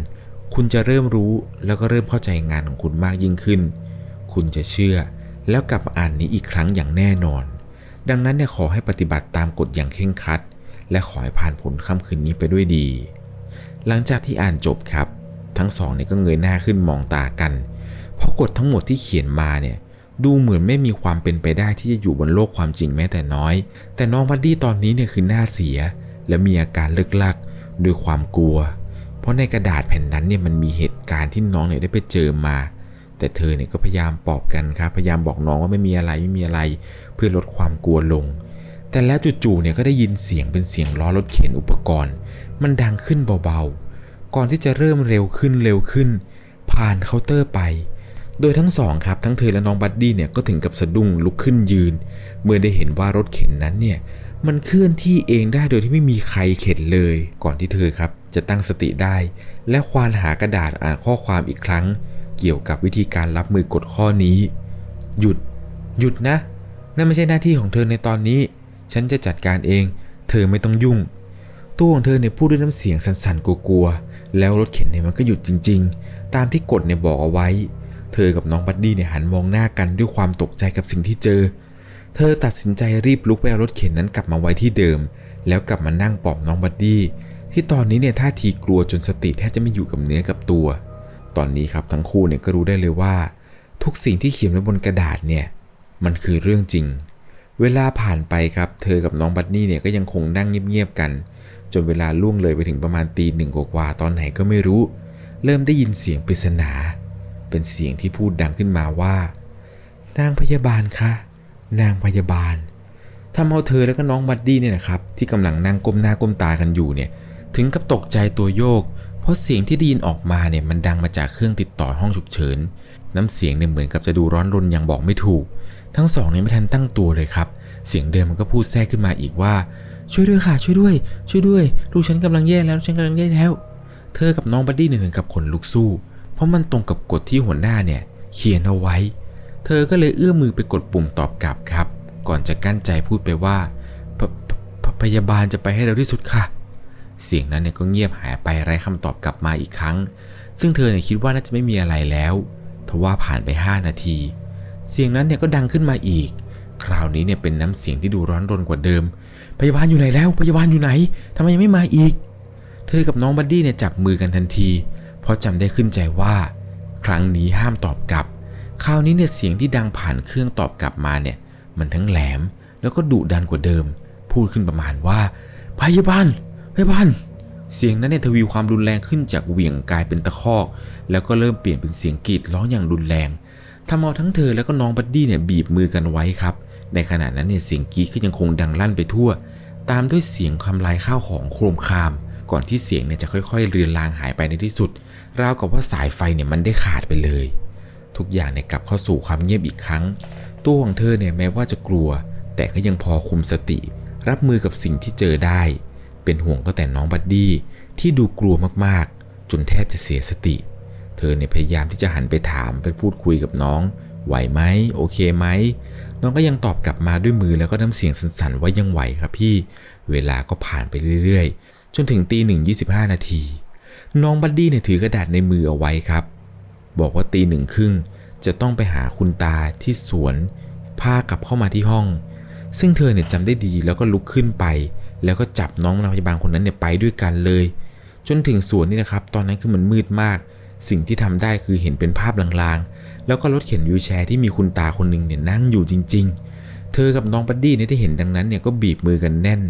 คุณจะเริ่มรู้แล้วก็เริ่มเข้าใจงานของคุณมากยิ่งขึ้น คุณจะเชื่อแล้วกลับมาอ่านนี้อีกครั้งอย่างแน่นอน ดังนั้นเนี่ยขอให้ปฏิบัติตามกฎอย่างเคร่งครัด และขอให้ผ่านผลค่ำคืนนี้ไปด้วยดี หลังจากที่อ่านจบครับ ทั้งสองเนี่ยก็เงยหน้าขึ้นมองตากัน เพราะกฎทั้งหมดที่เขียนมาเนี่ยดูเหมือนไม่มีความเป็นไปได้ที่จะอยู่บนโลกความจริงแม้แต่น้อย แต่น้องบัดดี้ตอนนี้เนี่ยคือหน้าเสีย และมีอาการเลิกลักด้วยความกลัว เพราะในกระดาษแผ่นนั้นเนี่ยมันมีเหตุการณ์ที่น้องเนี่ยได้ไปเจอมา แต่เธอเนี่ยก็พยายามปลอบกันครับ พยายามบอกน้องว่าไม่มีอะไรไม่มีอะไร เพื่อลดความกลัวลง แต่แล้วจู่ๆเนี่ยก็ได้ยินเสียงเป็นเสียงล้อรถเข็นอุปกรณ์ มันดังขึ้นเบาๆ ก่อนที่จะเริ่มเร็วขึ้นเร็วขึ้น ผ่านเคาน์เตอร์ไป โดยทั้งสองครับทั้งเธอและน้อง buddy เนี่ยก็ถึงกับสะดุ้งลุกขึ้นยืน เมื่อได้เห็นว่ารถเข็นนั้นเนี่ยมันเคลื่อนที่เองได้โดยที่ไม่มีใครเข็นเลย ก่อนที่เธอครับจะตั้งสติได้ และควานหากระดาษอ่านข้อความอีกครั้ง เกี่ยวกับวิธีการรับมือกฎข้อนี้ หยุด หยุดนะนั่นไม่ใช่หน้าที่ของเธอในตอนนี้ ฉันจะจัดการเอง เธอไม่ต้องยุ่ง ตัวของเธอเนี่ยพูดด้วยน้ำเสียงสั่นๆกลัวๆ แล้วรถเข็นเนี่ยมันก็หยุดจริง ๆ ตามที่กฎเนี่ยบอกเอาไว้ เธอกับน้อง buddy เนี่ยหันมองหน้ากันด้วยความตกใจกับสิ่งที่เจอ เธอตัดสินใจรีบลุกไปเอารถเข็นนั้นกลับมาไว้ที่เดิม แล้วกลับมานั่งปลอบน้อง buddy ที่ตอนนี้เนี่ยท่าทีกลัวจนสติแทบจะไม่อยู่กับเนื้อกับตัว ตอนนี้ครับทั้งคู่เนี่ยก็รู้ได้เลยว่า ทุกสิ่งที่เขียนไว้บนกระดาษเนี่ยมันคือเรื่องจริง เวลาผ่านไปครับ เธอกับน้อง buddy เนี่ยก็ยังคงนั่งเงียบๆกัน จนเวลาล่วงเลยไปถึงประมาณตีหนึ่งกว่าตอนไหนก็ไม่รู้ เริ่มได้ยินเสียงปริศนา เป็นเสียงที่พูดดังขึ้นมาว่า นางพยาบาลคะนางพยาบาลทำเอาเธอแล้วก็น้อง buddy เนี่ยนะครับที่กำลังนั่งก้มหน้าก้มตากันอยู่เนี่ยถึงกับตกใจตัวโยก เพราะเสียงที่ได้ยินออกมาเนี่ยมันดังมาจากเครื่องติดต่อห้องฉุกเฉิน น้ำเสียงเนี่ยเหมือนกับจะดูร้อนรนอย่างบอกไม่ถูก ทั้งสองเนี่ยไม่ทันตั้งตัวเลยครับ เสียงเดิมมันก็พูดแทรกขึ้นมาอีกว่า ช่วยด้วยค่ะ ช่วยด้วย ช่วยด้วย ลูกฉันกำลังแย่แล้วฉันกำลังแย่แล้ว เธอกับน้องบัดดี้เนี่งกับขนลุกสู้ เพราะมันตรงกับกฎที่หัวหน้าเนี่ย เขียนเอาไว้ เธอก็เลยเอื้อมมือไปกดปุ่มตอบกลับครับ ก่อนจะกั้นใจพูดไปว่าพพพยาบาลจะไปให้เร็วที่สุดค่ะ เสียงนั้นเนี่ยก็เงียบหายไปไร้คำตอบกลับมาอีกครั้ง ซึ่งเธอเนี่ยคิดว่าน่าจะไม่มีอะไรแล้วทว่าผ่านไป 5 นาที เสียงนั้นเนี่ยก็ดังขึ้นมาอีก คราวนี้เนี่ยเป็นน้ำเสียงที่ดูร้อนรนกว่าเดิม พยาบาลอยู่ไหนแล้ว พยาบาลอยู่ไหนทำไมยังไม่มาอีก เธอกับน้องบัดดี้เนี่ยจับมือกันทันที เพราะจำได้ขึ้นใจว่า ครั้งนี้ห้ามตอบกลับ คราวนี้เนี่ยเสียงที่ดังผ่านเครื่องตอบกลับมาเนี่ย มันทั้งแหลมแล้วก็ดุดันกว่าเดิม พูดขึ้นประมาณว่า พยาบาล พยาบาล เสียงนั้นเนี่ยทวีความรุนแรงขึ้นจากเหวี่ยงกลายเป็นตะคอก แล้วก็เริ่มเปลี่ยนเป็นเสียงกรีดร้องอย่างรุนแรง ทำเอาทั้งเธอแล้วก็น้องบัดดี้เนี่ยบีบมือกันไว้ครับ ในขณะนั้นเนี่ยเสียงกรีดก็ยังคงดังลั่นไปทั่ว ตามด้วยเสียงคำลายข้าวของโครมคราม ก่อนที่เสียงเนี่ยจะค่อยๆเลือนลางหายไปในที่สุด ราวกับว่าสายไฟเนี่ยมันได้ขาดไปเลย ทุกอย่างเนี่ยกลับเข้าสู่ความเงียบอีกครั้ง ตัวของเธอเนี่ยแม้ว่าจะกลัว แต่ก็ยังพอคุมสติ รับมือกับสิ่งที่เจอได้ เป็นห่วงก็แต่น้องบัดดี้ที่ดูกลัวมากๆ จนแทบจะเสียสติ เธอเนี่ยพยายามที่จะหันไปถามไปพูดคุยกับน้อง ไหวไหมโอเคไหมน้องก็ยังตอบกลับมาด้วยมือแล้วก็น้ำเสียงสั่นๆว่ายังไหวครับพี่ เวลาก็ผ่านไปเรื่อยๆ จนถึงตีหนึ่งยี่สิบห้านาที น้อง buddy เนี่ยถือกระดาษในมือเอาไว้ครับ บอกว่าตีหนึ่งครึ่งจะต้องไปหาคุณตาที่สวน พากลับเข้ามาที่ห้อง ซึ่งเธอเนี่ยจำได้ดีแล้วก็ลุกขึ้นไป แล้วก็จับน้องพยาบาลคนนั้นเนี่ยไปด้วยกันเลย จนถึงสวนนี่นะครับ ตอนนั้นคือมันมืดมาก สิ่งที่ทำได้คือเห็นเป็นภาพลางๆ แล้วก็รถเข็น wheelchair ที่มีคุณตาคนหนึ่งเนี่ยนั่งอยู่จริง ๆ เธอกับน้อง buddy เนี่ยได้เห็นดังนั้นเนี่ยก็บีบมือกันแน่น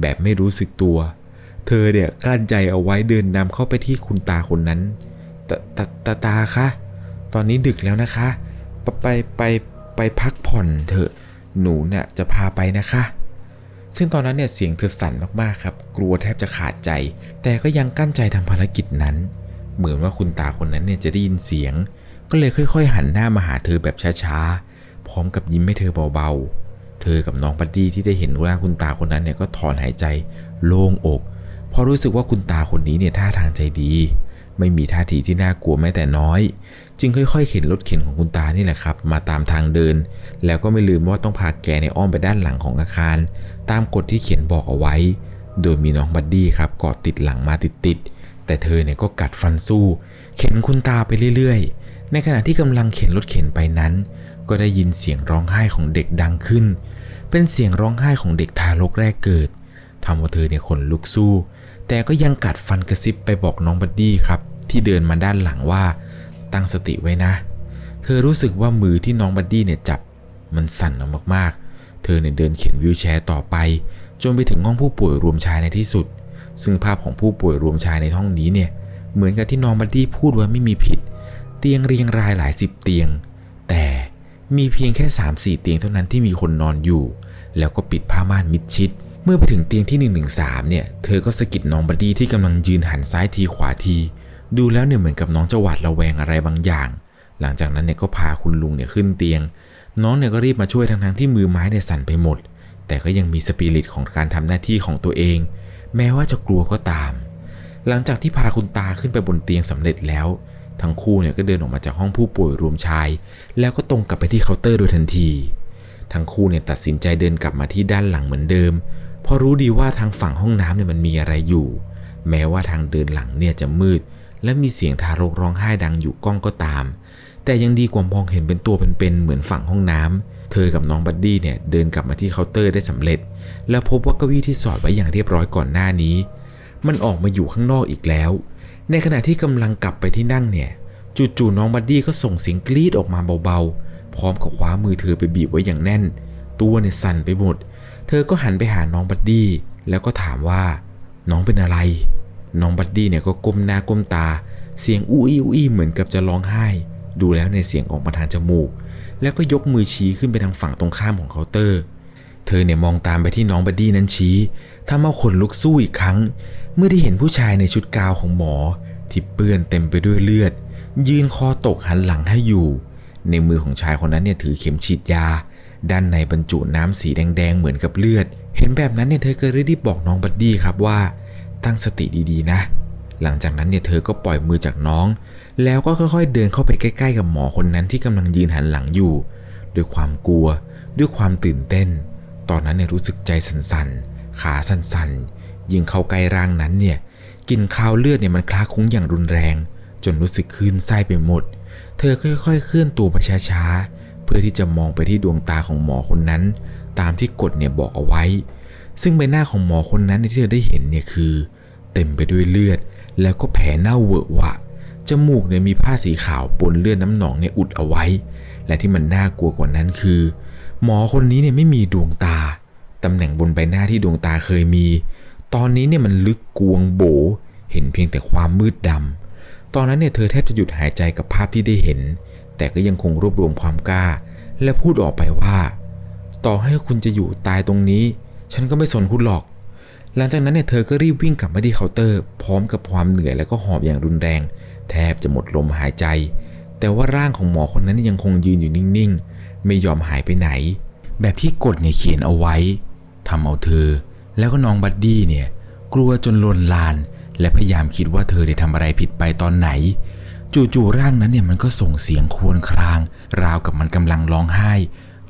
แบบไม่รู้สึกตัว เธอเนี่ยกลั้นใจเอาไว้เดินนำเข้าไปที่คุณตาคนนั้นตาตาตาตาคะ ตอนนี้ดึกแล้วนะคะ ไปไปไปไปพักผ่อนเถอะ หนูเนี่ยจะพาไปนะคะซึ่งตอนนั้นเนี่ยเสียงเธอสั่นมากๆครับ กลัวแทบจะขาดใจ แต่ก็ยังกั้นใจทำภารกิจนั้น เหมือนว่าคุณตาคนนั้นเนี่ยจะได้ยินเสียง ก็เลยค่อยๆ หันหน้ามาหาเธอแบบช้าๆ พร้อมกับยิ้มให้เธอเบาๆ เธอกับน้องปัดดี้ที่ได้เห็นว่าคุณตาคนนั้นเนี่ยก็ถอนหายใจโล่งอกเพราะรู้สึกว่าคุณตาคนนี้เนี่ยท่าทางใจดี ไม่มีท่าทีที่น่ากลัวแม้แต่น้อย จึงค่อยๆเข็นรถเข็นของคุณตานี่แหละครับ มาตามทางเดิน แล้วก็ไม่ลืมว่าต้องพาแกในอ้อมไปด้านหลังของอาคาร ตามกฎที่เขียนบอกเอาไว้ โดยมีน้องบัดดี้ครับเกาะติดหลังมาติดๆ แต่เธอเนี่ยก็กัดฟันสู้ เข็นคุณตาไปเรื่อยๆ ในขณะที่กำลังเข็นรถเข็นไปนั้น ก็ได้ยินเสียงร้องไห้ของเด็กดังขึ้น เป็นเสียงร้องไห้ของเด็กทารกแรกเกิดทำเอาเธอเนี่ยขนลุกซู่ แต่ก็ยังกัดฟันกระซิบไปบอกน้องบัดดี้ครับ ที่เดินมาด้านหลังว่าตั้งสติไว้นะ เธอรู้สึกว่ามือที่น้องบัดดี้เนี่ยจับมันสั่นออกมากๆ เธอเนี่ยเดินเข็น wheelchair ต่อไป จนไปถึงห้องผู้ป่วยรวมชายในที่สุด ซึ่งภาพของผู้ป่วยรวมชายในห้องนี้เนี่ย เหมือนกับที่น้องบัดดี้พูดไว้ไม่มีผิด เตียงเรียงรายหลายสิบเตียง แต่มีเพียงแค่ 3-4 เตียงเท่านั้นที่มีคนนอนอยู่ แล้วก็ปิดผ้าม่านมิดชิด เมื่อไปถึงเตียงที่ 113 เนี่ย เธอก็สะกิดน้องบัดดี้ที่กำลังยืนหันซ้ายทีขวาที ดูแล้วเนี่ยเหมือนกับน้องจะหวาดระแวงอะไรบางอย่าง หลังจากนั้นเนี่ยก็พาคุณลุงเนี่ยขึ้นเตียง น้องเนี่ยก็รีบมาช่วยทั้งๆที่มือไม้เนี่ยสั่นไปหมด แต่ก็ยังมีสปิริตของการทำหน้าที่ของตัวเอง แม้ว่าจะกลัวก็ตาม หลังจากที่พาคุณตาขึ้นไปบนเตียงสำเร็จแล้ว ทั้งคู่เนี่ยก็เดินออกมาจากห้องผู้ป่วยรวมชาย แล้วก็ตรงกลับไปที่เคาน์เตอร์โดยทันที ทั้งคู่เนี่ยตัดสินใจเดินกลับมาที่ด้านหลังเหมือนเดิม เพราะรู้ดีว่าทางฝั่งห้องน้ำเนี่ยมันมีอะไรอยู่ แม้ว่าทางเดินหลังเนี่ยจะมืด และมีเสียงทารกร้องไห้ดังอยู่ก้องก็ตาม แต่ยังดีกว่ามองเห็นเป็นตัวเป็นๆเหมือนฝั่งห้องน้ำเธอกับน้องบัดดี้เนี่ยเดินกลับมาที่เคาน์เตอร์ได้สำเร็จ แล้วพบว่าเก้าอี้ที่สอดไว้อย่างเรียบร้อยก่อนหน้านี้ มันออกมาอยู่ข้างนอกอีกแล้ว ในขณะที่กำลังกลับไปที่นั่งเนี่ย จู่ๆน้องบัดดี้ก็ส่งเสียงกรี๊ดออกมาเบาๆ พร้อมกับคว้ามือเธอไปบีบไว้อย่างแน่น ตัวเนี่ยสั่นไปหมด เธอก็หันไปหาน้องบัดดี้แล้วก็ถามว่า น้องเป็นอะไร น้องบัดดี้เนี่ยก็ก้มหน้าก้มตา เสียงอู้อี้อู้อี้เหมือนกับจะร้องไห้ ดูแล้วในเสียงออกมาทางจมูก แล้วก็ยกมือชี้ขึ้นไปทางฝั่งตรงข้ามของเคาน์เตอร์ เธอเนี่ยมองตามไปที่น้องบัดดี้นั้นชี้ทำเอาขนลุกซู่อีกครั้ง เมื่อได้เห็นผู้ชายในชุดกาวน์ของหมอ ที่เปื้อนเต็มไปด้วยเลือด ยืนคอตกหันหลังให้อยู่ ในมือของชายคนนั้นเนี่ยถือเข็มฉีดยา ด้านในบรรจุน้ำสีแดงๆเหมือนกับเลือด เห็นแบบนั้นเนี่ยเธอก็รีบบอกน้องบัดดี้ครับว่า ตั้งสติดีๆนะ หลังจากนั้นเนี่ยเธอก็ปล่อยมือจากน้อง แล้วก็ค่อยๆเดินเข้าไปใกล้ ๆ กับหมอคนนั้นที่กำลังยืนหันหลังอยู่ ด้วยความกลัว ด้วยความตื่นเต้น ตอนนั้นเนี่ยรู้สึกใจสั่นๆ ขาสั่นๆ ยิ่งเข้าใกล้ร่างนั้นเนี่ยกลิ่นคาวเลือดเนี่ยมันคล้าคุ้งอย่างรุนแรง จนรู้สึกคลื่นไส้ไปหมด เธอค่อยๆ เคลื่อนตัวไปช้าๆ เพื่อที่จะมองไปที่ดวงตาของหมอคนนั้น ตามที่กฎเนี่ยบอกเอาไว้ ซึ่งใบหน้าของหมอคนนั้นที่เธอได้เห็นเนี่ยคือ เต็มไปด้วยเลือด แล้วก็แผลเน่าเวอะวะจมูกเนี่ยมีผ้าสีขาวปนเลือดน้ำหนองเนี่ยอุดเอาไว้ และที่มันน่ากลัวกว่านั้นคือ หมอคนนี้เนี่ยไม่มีดวงตา ตำแหน่งบนใบหน้าที่ดวงตาเคยมี ตอนนี้เนี่ยมันลึกกวงโบ เห็นเพียงแต่ความมืดดำ ตอนนั้นเนี่ยเธอแทบจะหยุดหายใจกับภาพที่ได้เห็น แต่ก็ยังคงรวบรวมความกล้า และพูดออกไปว่า ต่อให้คุณจะอยู่ตายตรงนี้ ฉันก็ไม่สนคุณหรอก หลังจากนั้นเนี่ยเธอก็รีบวิ่งกลับมาที่เคาน์เตอร์ พร้อมกับความเหนื่อยและก็หอบอย่างรุนแรง แทบจะหมดลมหายใจ แต่ว่าร่างของหมอคนนั้นยังคงยืนอยู่นิ่งๆ ไม่ยอมหายไปไหน แบบที่กฎเนี่ยเขียนเอาไว้ทำเอาเธอ แล้วก็น้องบัดดี้เนี่ย กลัวจนลนลาน และพยายามคิดว่าเธอได้ทำอะไรผิดไปตอนไหน จู่ๆร่างนั้นเนี่ยมันก็ส่งเสียงครวญคราง ราวกับมันกำลังร้องไห้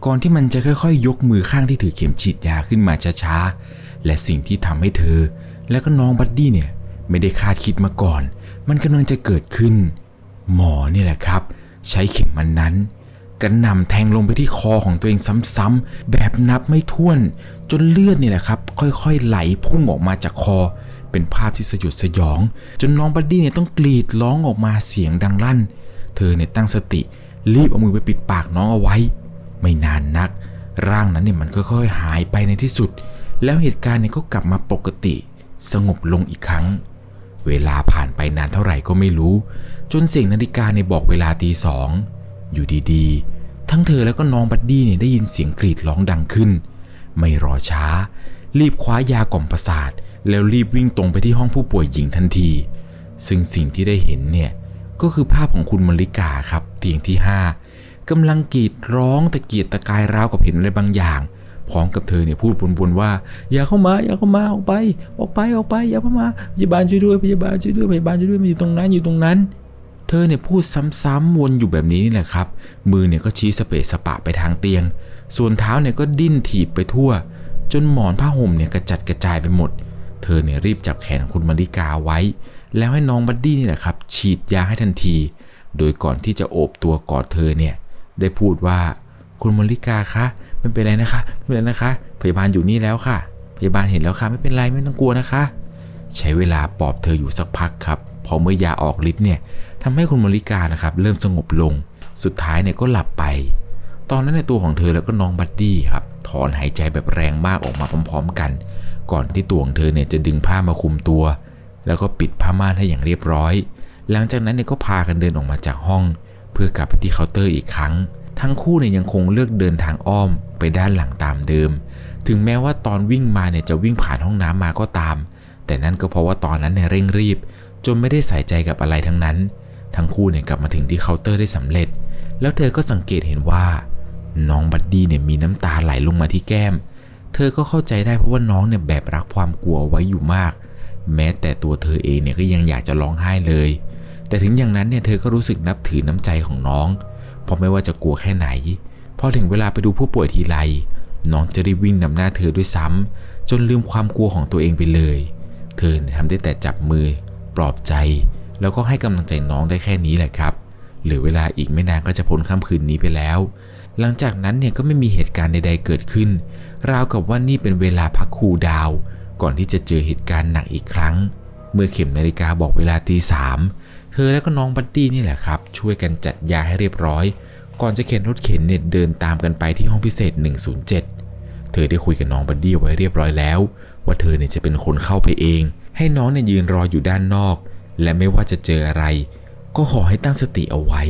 ก่อนที่มันจะค่อย ๆ ยกมือข้างที่ถือเข็มฉีดยาขึ้นมาช้าๆและสิ่งที่ทำให้เธอ และก็น้องบัดดี้เนี่ยไม่ได้คาดคิดมาก่อน มันกำลังจะเกิดขึ้น หมอเนี่ยแหละครับ ใช้เข็มอันนั้น กระหน่ำแทงลงไปที่คอของตัวเองซ้ำๆแบบนับไม่ถ้วนจนเลือดนี่แหละครับ ค่อยๆไหลพุ่งออกมาจากคอ เป็นภาพที่สยดสยอง จนน้องบัดดี้เนี่ยต้องกรีดร้องออกมาเสียงดังลั่น เธอเนี่ยตั้งสติ รีบเอามือไปปิดปากน้องเอาไว้ ไม่นานนัก ร่างนั้นเนี่ยมันค่อยๆหายไปในที่สุด แล้วเหตุการณ์เนี่ยก็กลับมาปกติ สงบลงอีกครั้ง เวลาผ่านไปนานเท่าไหร่ก็ไม่รู้ จนเสียงนาฬิกาเนี่ยบอกเวลาตีสอง อยู่ดีๆ ทั้งเธอแล้วก็น้องบัดดี้เนี่ยได้ยินเสียงกรีดร้องดังขึ้น ไม่รอช้า รีบคว้ายากล่อมประสาท แล้วรีบวิ่งตรงไปที่ห้องผู้ป่วยหญิงทันที ซึ่งสิ่งที่ได้เห็นเนี่ยก็คือภาพของคุณมลิกาครับเตียงที่ 5กำลังกรีดร้องตะเกียกตะกายราวกับเห็นอะไรบางอย่าง พร้อมกับเธอเนี่ยพูดบนๆว่า อย่าเข้ามาอย่าเข้ามาออกไป ออกไปออกไปอย่าเข้ามาพยาบาลช่วยด้วยพยาบาลช่วยด้วยพยาบาลช่วยด้วยมันอยู่ตรงนั้นอยู่ตรงนั้น เธอเนี่ยพูดซ้ำๆวนอยู่แบบนี้นี่แหละครับ มือเนี่ยก็ชี้สเปะสปะไปทางเตียง ส่วนเท้าเนี่ยก็ดิ้นถีบไปทั่ว จนหมอนผ้าห่มเนี่ยกระจัดกระจายไปหมด เธอเนี่ยรีบจับแขนคุณมาริกาไว้ แล้วให้น้องบัดดี้นี่แหละครับ ฉีดยาให้ทันที โดยก่อนที่จะโอบตัวกอดเธอเนี่ย ได้พูดว่าคุณมาริกาคะไม่เป็นไรนะคะไม่เป็นไรนะคะ พยาบาลอยู่นี่แล้วค่ะ พยาบาลเห็นแล้วค่ะไม่เป็นไรไม่ต้องกลัวนะคะ ใช้เวลาปลอบเธออยู่สักพักครับ พอเมื่อยาออกฤทธิ์เนี่ย ทำให้คุณมาริกานะครับเริ่มสงบลง สุดท้ายเนี่ยก็หลับไป ตอนนั้นทั้งตัวของเธอแล้วก็น้องบัดดี้ครับถอนหายใจแบบแรงมากออกมาพร้อมๆกัน ก่อนที่ตัวของเธอเนี่ยจะดึงผ้ามาคุมตัว แล้วก็ปิดผ้าม่านให้อย่างเรียบร้อย หลังจากนั้นเนี่ยก็พากันเดินออกมาจากห้อง เพื่อกลับไปที่เคาน์เตอร์อีกครั้ง ทั้งคู่เนี่ยยังคงเลือกเดินทางอ้อมไปด้านหลังตามเดิม ถึงแม้ว่าตอนวิ่งมาเนี่ยจะวิ่งผ่านห้องน้ำมาก็ตาม แต่นั่นก็เพราะว่าตอนนั้นเนี่ยเร่งรีบ จนไม่ได้ใส่ใจกับอะไรทั้งนั้น ทั้งคู่เนี่ยกลับมาถึงที่เคาน์เตอร์ได้สำเร็จ แล้วเธอก็สังเกตเห็นว่า น้องบัดดี้เนี่ยมีน้ำตาไหลลงมาที่แก้ม เธอก็เข้าใจได้เพราะว่าน้องเนี่ยแบกรับความกลัวไว้อยู่มาก แม้แต่ตัวเธอเองเนี่ยก็ยังอยากจะร้องไห้เลย แต่ถึงอย่างนั้นเนี่ยเธอก็รู้สึกนับถือน้ำใจของน้อง เพราะไม่ว่าจะกลัวแค่ไหน พอถึงเวลาไปดูผู้ป่วยทีไร น้องจะได้วิ่งนำหน้าเธอด้วยซ้ำจนลืมความกลัวของตัวเองไปเลย เธอทำได้แต่จับมือ ปลอบใจ แล้วก็ให้กำลังใจน้องได้แค่นี้แหละครับ เหลือเวลาอีกไม่นานก็จะพ้นค่ำคืนนี้ไปแล้ว หลังจากนั้นเนี่ยก็ไม่มีเหตุการณ์ใด ๆ เกิดขึ้น ราวกับว่านี่เป็นเวลาพัก cooldown ก่อนที่จะเจอเหตุการณ์หนักอีกครั้ง เมื่อเข็มนาฬิกาบอกเวลาตีสามเธอแล้วก็น้องบัดดี้นี่แหละครับ ช่วยกันจัดยาให้เรียบร้อย ก่อนจะเข็นรถเข็นเนี่ยเดินตามกันไปที่ห้องพิเศษ 107 เธอได้คุยกับน้องบัดดี้ไว้เรียบร้อยแล้ว ว่าเธอเนี่ยจะเป็นคนเข้าไปเอง ให้น้องเนี่ยยืนรออยู่ด้านนอก และไม่ว่าจะเจออะไร ก็ขอให้ตั้งสติเอาไว้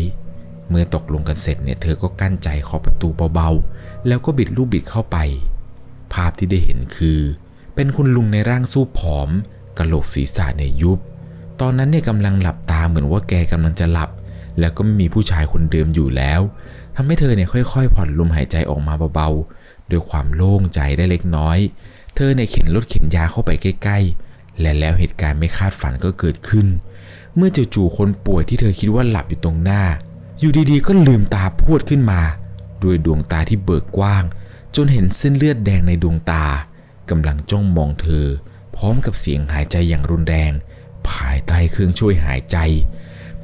เมื่อตกลงกันเสร็จเนี่ยเธอก็กั้นใจขอประตูเบาๆ แล้วก็บิดลูกบิดเข้าไป ภาพที่ได้เห็นคือ เป็นคุณลุงในร่างสู้ผอมกะโหลกศีรษะเนี่ยยุบ ตอนนั้นเนี่ยกำลังหลับตาเหมือนว่าแกกำลังจะหลับ แล้วก็ไม่มีผู้ชายคนเดิมอยู่แล้วทำให้เธอเนี่ยค่อยๆ ผ่อนลมหายใจออกมาเบาๆด้วยความโล่งใจได้เล็กน้อย เธอเนี่ยเข็นรถเข็นยาเข้าไปใกล้ๆ และแล้วเหตุการณ์ไม่คาดฝันก็เกิดขึ้น เมื่อจู่ๆคนป่วยที่เธอคิดว่าหลับอยู่ตรงหน้า อยู่ดีๆ ก็ลืมตาพรวดขึ้นมา ด้วยดวงตาที่เบิกกว้าง จนเห็นเส้นเลือดแดงในดวงตากำลังจ้องมองเธอ พร้อมกับเสียงหายใจอย่างรุนแรง ภายใต้เครื่องช่วยหายใจ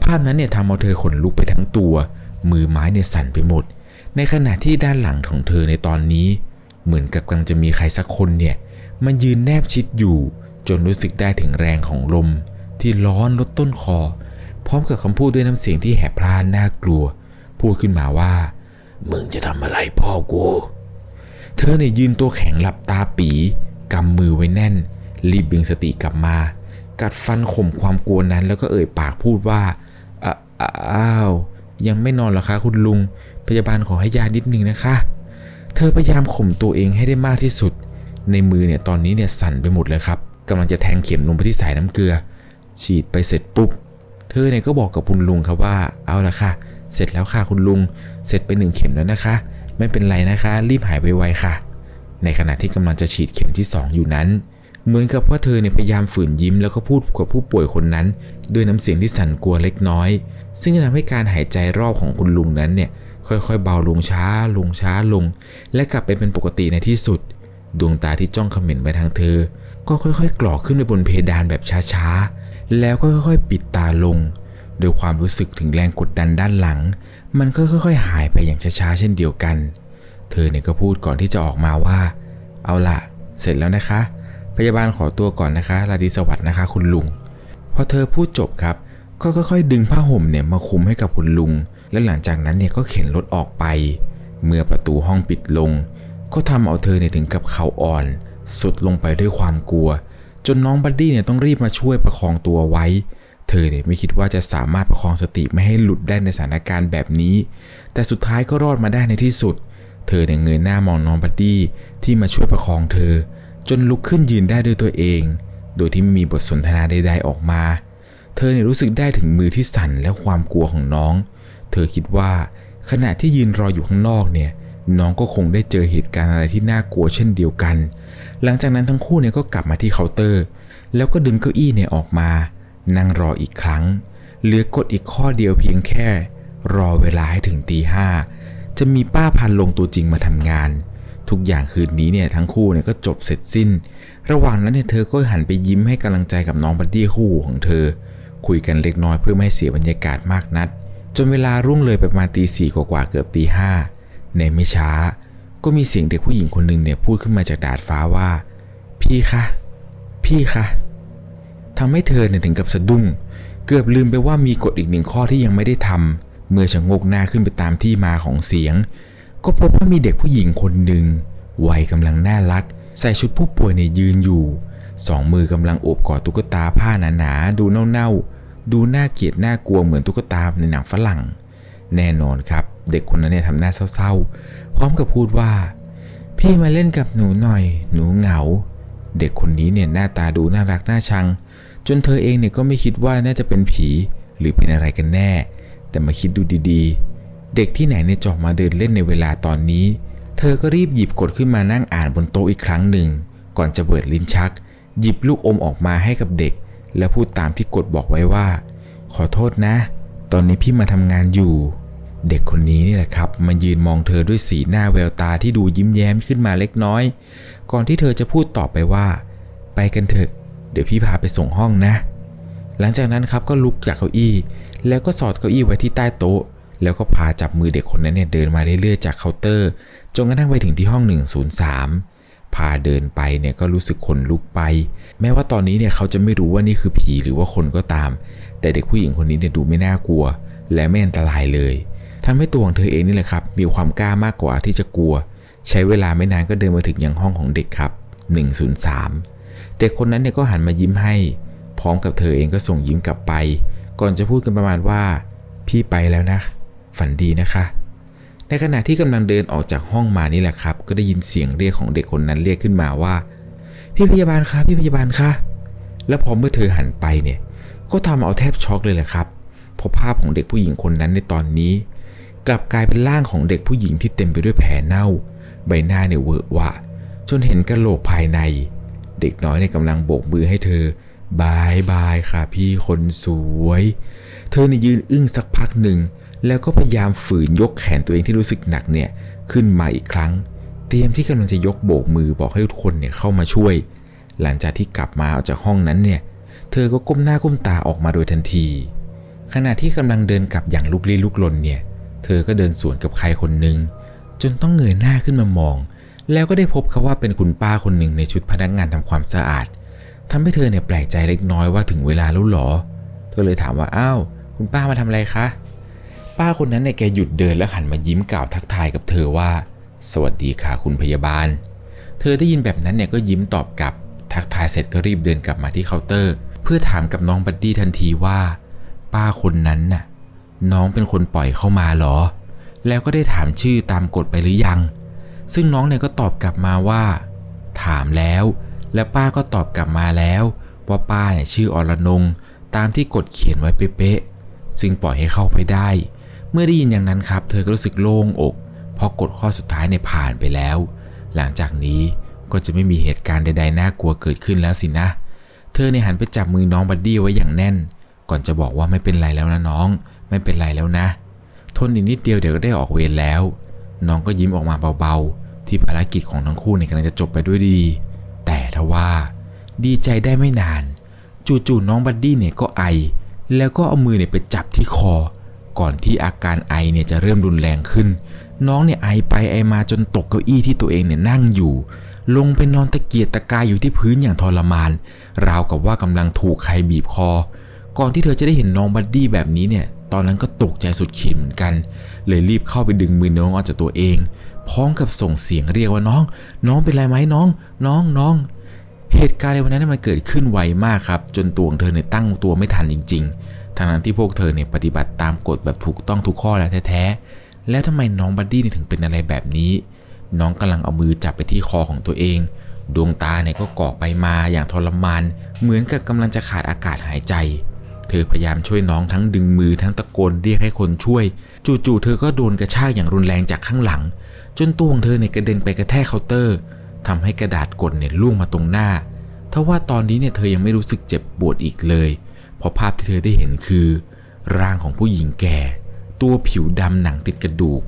ภาพนั้นเนี่ยทำเอาเธอขนลุกไปทั้งตัว มือไม้เนี่ยสั่นไปหมด ในขณะที่ด้านหลังของเธอในตอนนี้ เหมือนกับกำลังจะมีใครสักคนเนี่ยมันยืนแนบชิดอยู่ จนรู้สึกได้ถึงแรงของลมที่ร้อนลดต้นคอ พร้อมกับคำพูดด้วยน้ำเสียงที่แหบพล่านน่ากลัว พูดขึ้นมาว่า มึงจะทำอะไรพ่อกู เธอเนี่ยยืนตัวแข็งหลับตาปีกำมือไว้แน่น รีบดึงสติกลับมา กัดฟันข่มความกลัวนั้น แล้วก็เอ่ยปากพูดว่าอ้าว ยังไม่นอนหรอคะคุณลุง พยาบาลขอให้ยานิดนึงนะคะ เธอพยายามข่มตัวเองให้ได้มากที่สุด ในมือเนี่ยตอนนี้เนี่ยสั่นไปหมดเลยครับ กำลังจะแทงเข็มลงไปที่สายน้ำเกลือ ฉีดไปเสร็จปุ๊บ เธอเนี่ยก็บอกกับคุณลุงครับว่า เอาละค่ะ เสร็จแล้วค่ะคุณลุง เสร็จไปหนึ่งเข็มแล้วนะคะ ไม่เป็นไรนะคะ รีบหายไวๆค่ะ ในขณะที่กำลังจะฉีดเข็มที่ 2 อยู่นั้น เหมือนกับว่าเธอเนี่ยพยายามฝืนยิ้มแล้วก็พูดกับผู้ป่วยคนนั้น ด้วยน้ำเสียงที่สั่นกลัวเล็กน้อย ซึ่งทำให้การหายใจรอบของคุณลุงนั้นเนี่ยค่อยๆ เบาลงช้าลงช้าลง และกลับไปเป็นปกติในที่สุด ดวงตาที่จ้องเขม็นไปทางเธอ ก็ค่อยๆกรอกขึ้นไปบนเพดานแบบช้าๆ แล้วก็ค่อยๆ ปิดตาลง โดยความรู้สึกถึงแรงกดดันด้านหลัง มันก็ค่อยๆ หายไปอย่างช้าๆ เช่นเดียวกัน เธอเนี่ยก็พูดก่อนที่จะออกมาว่า เอาล่ะเสร็จแล้วนะคะ พยาบาลขอตัวก่อนนะคะราดีสวัสดิ์นะคะคุณลุง พอเธอพูดจบครับ ก็ค่อยๆ ดึงผ้าห่มเนี่ยมาคุมให้กับคุณลุง และหลังจากนั้นเนี่ยก็เข็นรถออกไป เมื่อประตูห้องปิดลง ก็ทำเอาเธอเนี่ยถึงกับเข่าอ่อน สุดลงไปด้วยความกลัว จนน้องบัดดี้เนี่ยต้องรีบมาช่วยประคองตัวไว้ เธอเนี่ยไม่คิดว่าจะสามารถประคองสติไม่ให้หลุดได้ในสถานการณ์แบบนี้ แต่สุดท้ายก็รอดมาได้ในที่สุด เธอเนี่ยเงยหน้ามองน้องบัดดี้ที่มาช่วยประคองเธอ จนลุกขึ้นยืนได้ด้วยตัวเอง โดยที่ไม่มีบทสนทนาใดๆออกมา เธอเนี่ยรู้สึกได้ถึงมือที่สั่นและความกลัวของน้อง เธอคิดว่าขณะที่ยืนรออยู่ข้างนอกเนี่ยน้องก็คงได้เจอเหตุการณ์อะไรที่น่ากลัวเช่นเดียวกัน หลังจากนั้นทั้งคู่เนี่ยก็กลับมาที่เคาน์เตอร์ แล้วก็ดึงเก้าอี้เนี่ยออกมา นั่งรออีกครั้ง เหลือกฎอีกข้อเดียวเพียงแค่ รอเวลาให้ถึงตีห้าจะมีป้าพันลงตัวจริงมาทำงาน ทุกอย่างคืนนี้เนี่ยทั้งคู่เนี่ยก็จบเสร็จสิ้น ระหว่างนั้นเนี่ยเธอก็หันไปยิ้มให้กำลังใจกับน้องบัดดี้คู่ของเธอ คุยกันเล็กน้อยเพื่อไม่ให้เสียบรรยากาศมากนัด จนเวลารุ่งเลยไปประมาณตีสี่กว่าเกือบตีห้าในไม่ช้า ก็มีเสียงเด็กผู้หญิงคนหนึ่งเนี่ยพูดขึ้นมาจากดาดฟ้าว่า พี่คะพี่คะทำให้เธอเนี่ยถึงกับสะดุ้ง เกือบลืมไปว่ามีกฎอีกหนึ่งข้อที่ยังไม่ได้ทำเมื่อชะงกหน้าขึ้นไปตามที่มาของเสียง ก็พบว่ามีเด็กผู้หญิงคนหนึ่งวัยกำลังน่ารัก ใส่ชุดผู้ป่วยเนี่ยยืนอยู่สองมือกำลังโอบกอดตุ๊กตาผ้าหนาๆดูเน่าๆดูน่าเกลียดน่ากลัวเหมือนตุ๊กตาในหนังฝรั่ง แน่นอนครับ เด็กคนนั้นเนี่ยทำหน้าเศร้าๆ พร้อมกับพูดว่า พี่มาเล่นกับหนูหน่อย หนูเหงา เด็กคนนี้เนี่ยหน้าตาดูน่ารักน่าชัง จนเธอเองเนี่ยก็ไม่คิดว่าน่าจะเป็นผีหรือเป็นอะไรกันแน่ แต่มาคิดดูดีๆ เด็กที่ไหนเนี่ยจอกมาเดินเล่นในเวลาตอนนี้ เธอก็รีบหยิบกดขึ้นมานั่งอ่านบนโต๊ะอีกครั้งหนึ่ง ก่อนจะเปิดลิ้นชัก หยิบลูกอมออกมาให้กับเด็ก และพูดตามที่กดบอกไว้ว่า ขอโทษนะ ตอนนี้พี่มาทำงานอยู่ เด็กคนนี้นี่แหละครับมายืนมองเธอด้วยสีหน้าแววตาที่ดูยิ้มแย้มขึ้นมาเล็กน้อย ก่อนที่เธอจะพูดต่อไปว่า ไปกันเถอะ เดี๋ยวพี่พาไปส่งห้องนะ หลังจากนั้นครับก็ลุกจากเก้าอี้ แล้วก็สอดเก้าอี้ไว้ที่ใต้โต๊ะ แล้วก็พาจับมือเด็กคนนั้นเนี่ยเดินมาเรื่อยๆจากเคาน์เตอร์จนกระทั่งไปถึงที่ห้อง 103 พาเดินไปเนี่ยก็รู้สึกขนลุกไป แม้ว่าตอนนี้เนี่ยเขาจะไม่รู้ว่านี่คือผีหรือว่าคนก็ตาม แต่เด็กผู้หญิงคนนี้เนี่ยดูไม่น่ากลัว และไม่อันตรายเลย ทำให้ตัวของเธอเองนี่แหละครับ มีความกล้ามากกว่าที่จะกลัว ใช้เวลาไม่นานก็เดินมาถึงยังห้องของเด็กครับ 103 เด็กคนนั้นเนี่ยก็หันมายิ้มให้ พร้อมกับเธอเองก็ส่งยิ้มกลับไป ก่อนจะพูดกันประมาณว่า พี่ไปแล้วนะ ฝันดีนะคะ ในขณะที่กำลังเดินออกจากห้องมานี่แหละครับ ก็ได้ยินเสียงเรียกของเด็กคนนั้นเรียกขึ้นมาว่า พี่พยาบาลคะพี่พยาบาลคะแล้วพอเมื่อเธอหันไปเนี่ย ก็ทำเอาแทบช็อกเลยแหละครับเพราะภาพของเด็กผู้หญิงคนนั้นในตอนนี้ กลับกลายเป็นร่างของเด็กผู้หญิงที่เต็มไปด้วยแผลเน่า ใบหน้าเนี่ยเวอะวะ จนเห็นกระโหลกภายใน เด็กน้อยเนี่ยกำลังโบกมือให้เธอบายบายค่ะพี่คนสวย เธอเนี่ยยืนอึ้งสักพักหนึ่ง แล้วก็พยายามฝืนยกแขนตัวเองที่รู้สึกหนักเนี่ยขึ้นมาอีกครั้ง เตรียมที่กำลังจะยกโบกมือบอกให้ทุกคนเนี่ยเข้ามาช่วย หลังจากที่กลับมาออกจากห้องนั้นเนี่ย เธอก็ก้มหน้าก้มตาออกมาโดยทันที ขณะที่กำลังเดินกลับอย่างลุกลี้ลุกลนเนี่ย อก็เดินสวนกับใครคนหนึ่งจนต้องเงยหน้าขึ้นมามอง แล้วก็ได้พบเขาว่าเป็นคุณป้าคนหนึ่งในชุดพนักงานทำความสะอาดทำให้เธอเนี่ยแปลกใจเล็กน้อยว่าถึงเวลาแล้วหรอ เธอเลยถามว่าอ้าวคุณป้ามาทำอะไรคะ ป้าคนนั้นเนี่ยแกหยุดเดินแล้วหันมายิ้มกล่าวทักทายกับเธอว่า สวัสดีค่ะคุณพยาบาล เธอได้ยินแบบนั้นเนี่ยก็ยิ้มตอบกลับ ทักทายเสร็จก็รีบเดินกลับมาที่เคาน์เตอร์ เพื่อถามกับน้องบัดดี้ทันทีว่า ป้าคนนั้นน่ะ น้องเป็นคนปล่อยเข้ามาหรอ แล้วก็ได้ถามชื่อตามกฎไปหรือยัง ซึ่งน้องเนี่ยก็ตอบกลับมาว่า ถามแล้ว และป้าก็ตอบกลับมาแล้ว ว่าป้าเนี่ยชื่ออรนงตามที่กฎเขียนไว้เป๊ะๆซึ่งปล่อยให้เข้าไปได้ เมื่อได้ยินอย่างนั้นครับ เธอก็รู้สึกโล่งอก เพราะกฎข้อสุดท้ายเนี่ยผ่านไปแล้ว หลังจากนี้ก็จะไม่มีเหตุการณ์ใดๆน่ากลัวเกิดขึ้นแล้วสินะ เธอเนี่ยหันไปจับมือน้องบัดดี้ไว้อย่างแน่น ก่อนจะบอกว่าไม่เป็นไรแล้วนะน้อง ไม่เป็นไรแล้วนะ ทนอีกนิดเดียวเดี๋ยวก็ได้ออกเวรแล้ว น้องก็ยิ้มออกมาเบาๆ ที่ภารกิจของทั้งคู่เนี่ยกำลังจะจบไปด้วยดี แต่ทว่า ดีใจได้ไม่นาน จู่ๆน้องบัดดี้เนี่ยก็ไอ แล้วก็เอามือเนี่ยไปจับที่คอ ก่อนที่อาการไอเนี่ยจะเริ่มรุนแรงขึ้น น้องเนี่ยไอไปไอมาจนตกเก้าอี้ที่ตัวเองเนี่ยนั่งอยู่ลงไปนอนตะเกียกตะกายอยู่ที่พื้นอย่างทรมาน ราวกับว่ากำลังถูกใครบีบคอ ก่อนที่เธอจะได้เห็นน้องบัดดี้แบบนี้เนี่ย ตอนนั้นก็ตกใจสุดขีดเหมือนกัน เลยรีบเข้าไปดึงมือน้องออกจากตัวเอง พร้อมกับส่งเสียงเรียกว่าน้อง น้องเป็นไรไหมน้อง น้องน้อง เหตุการณ์ในวันนั้นมันเกิดขึ้นไวมากครับ จนตัวของเธอเนี่ยตั้งตัวไม่ทันจริง ๆทั้งนั้นที่พวกเธอเนี่ยปฏิบัติตามกฎแบบถูกต้องทุกข้อแล้วแท้ๆ แล้วทำไมน้องบัดดี้ถึงเป็นอะไรแบบนี้ น้องกำลังเอามือจับไปที่คอของตัวเองดวงตาเนี่ยก็กลอกไปมาอย่างทรมาน เหมือนกับกำลังจะขาดอากาศหายใจ เธอพยายามช่วยน้องทั้งดึงมือทั้งตะโกนเรียกให้คนช่วย จู่ๆเธอก็โดนกระชากอย่างรุนแรงจากข้างหลัง จนตัวของเธอเนี่ยกระเด็นไปกระแทกเคาน์เตอร์ทำให้กระดาษกฎเนี่ยร่วงมาตรงหน้าทว่าตอนนี้เนี่ยเธอยังไม่รู้สึกเจ็บปวดอีกเลย เพราะภาพที่เธอได้เห็นคือ ร่างของผู้หญิงแก่ ตัวผิวดำหนังติดกระดูก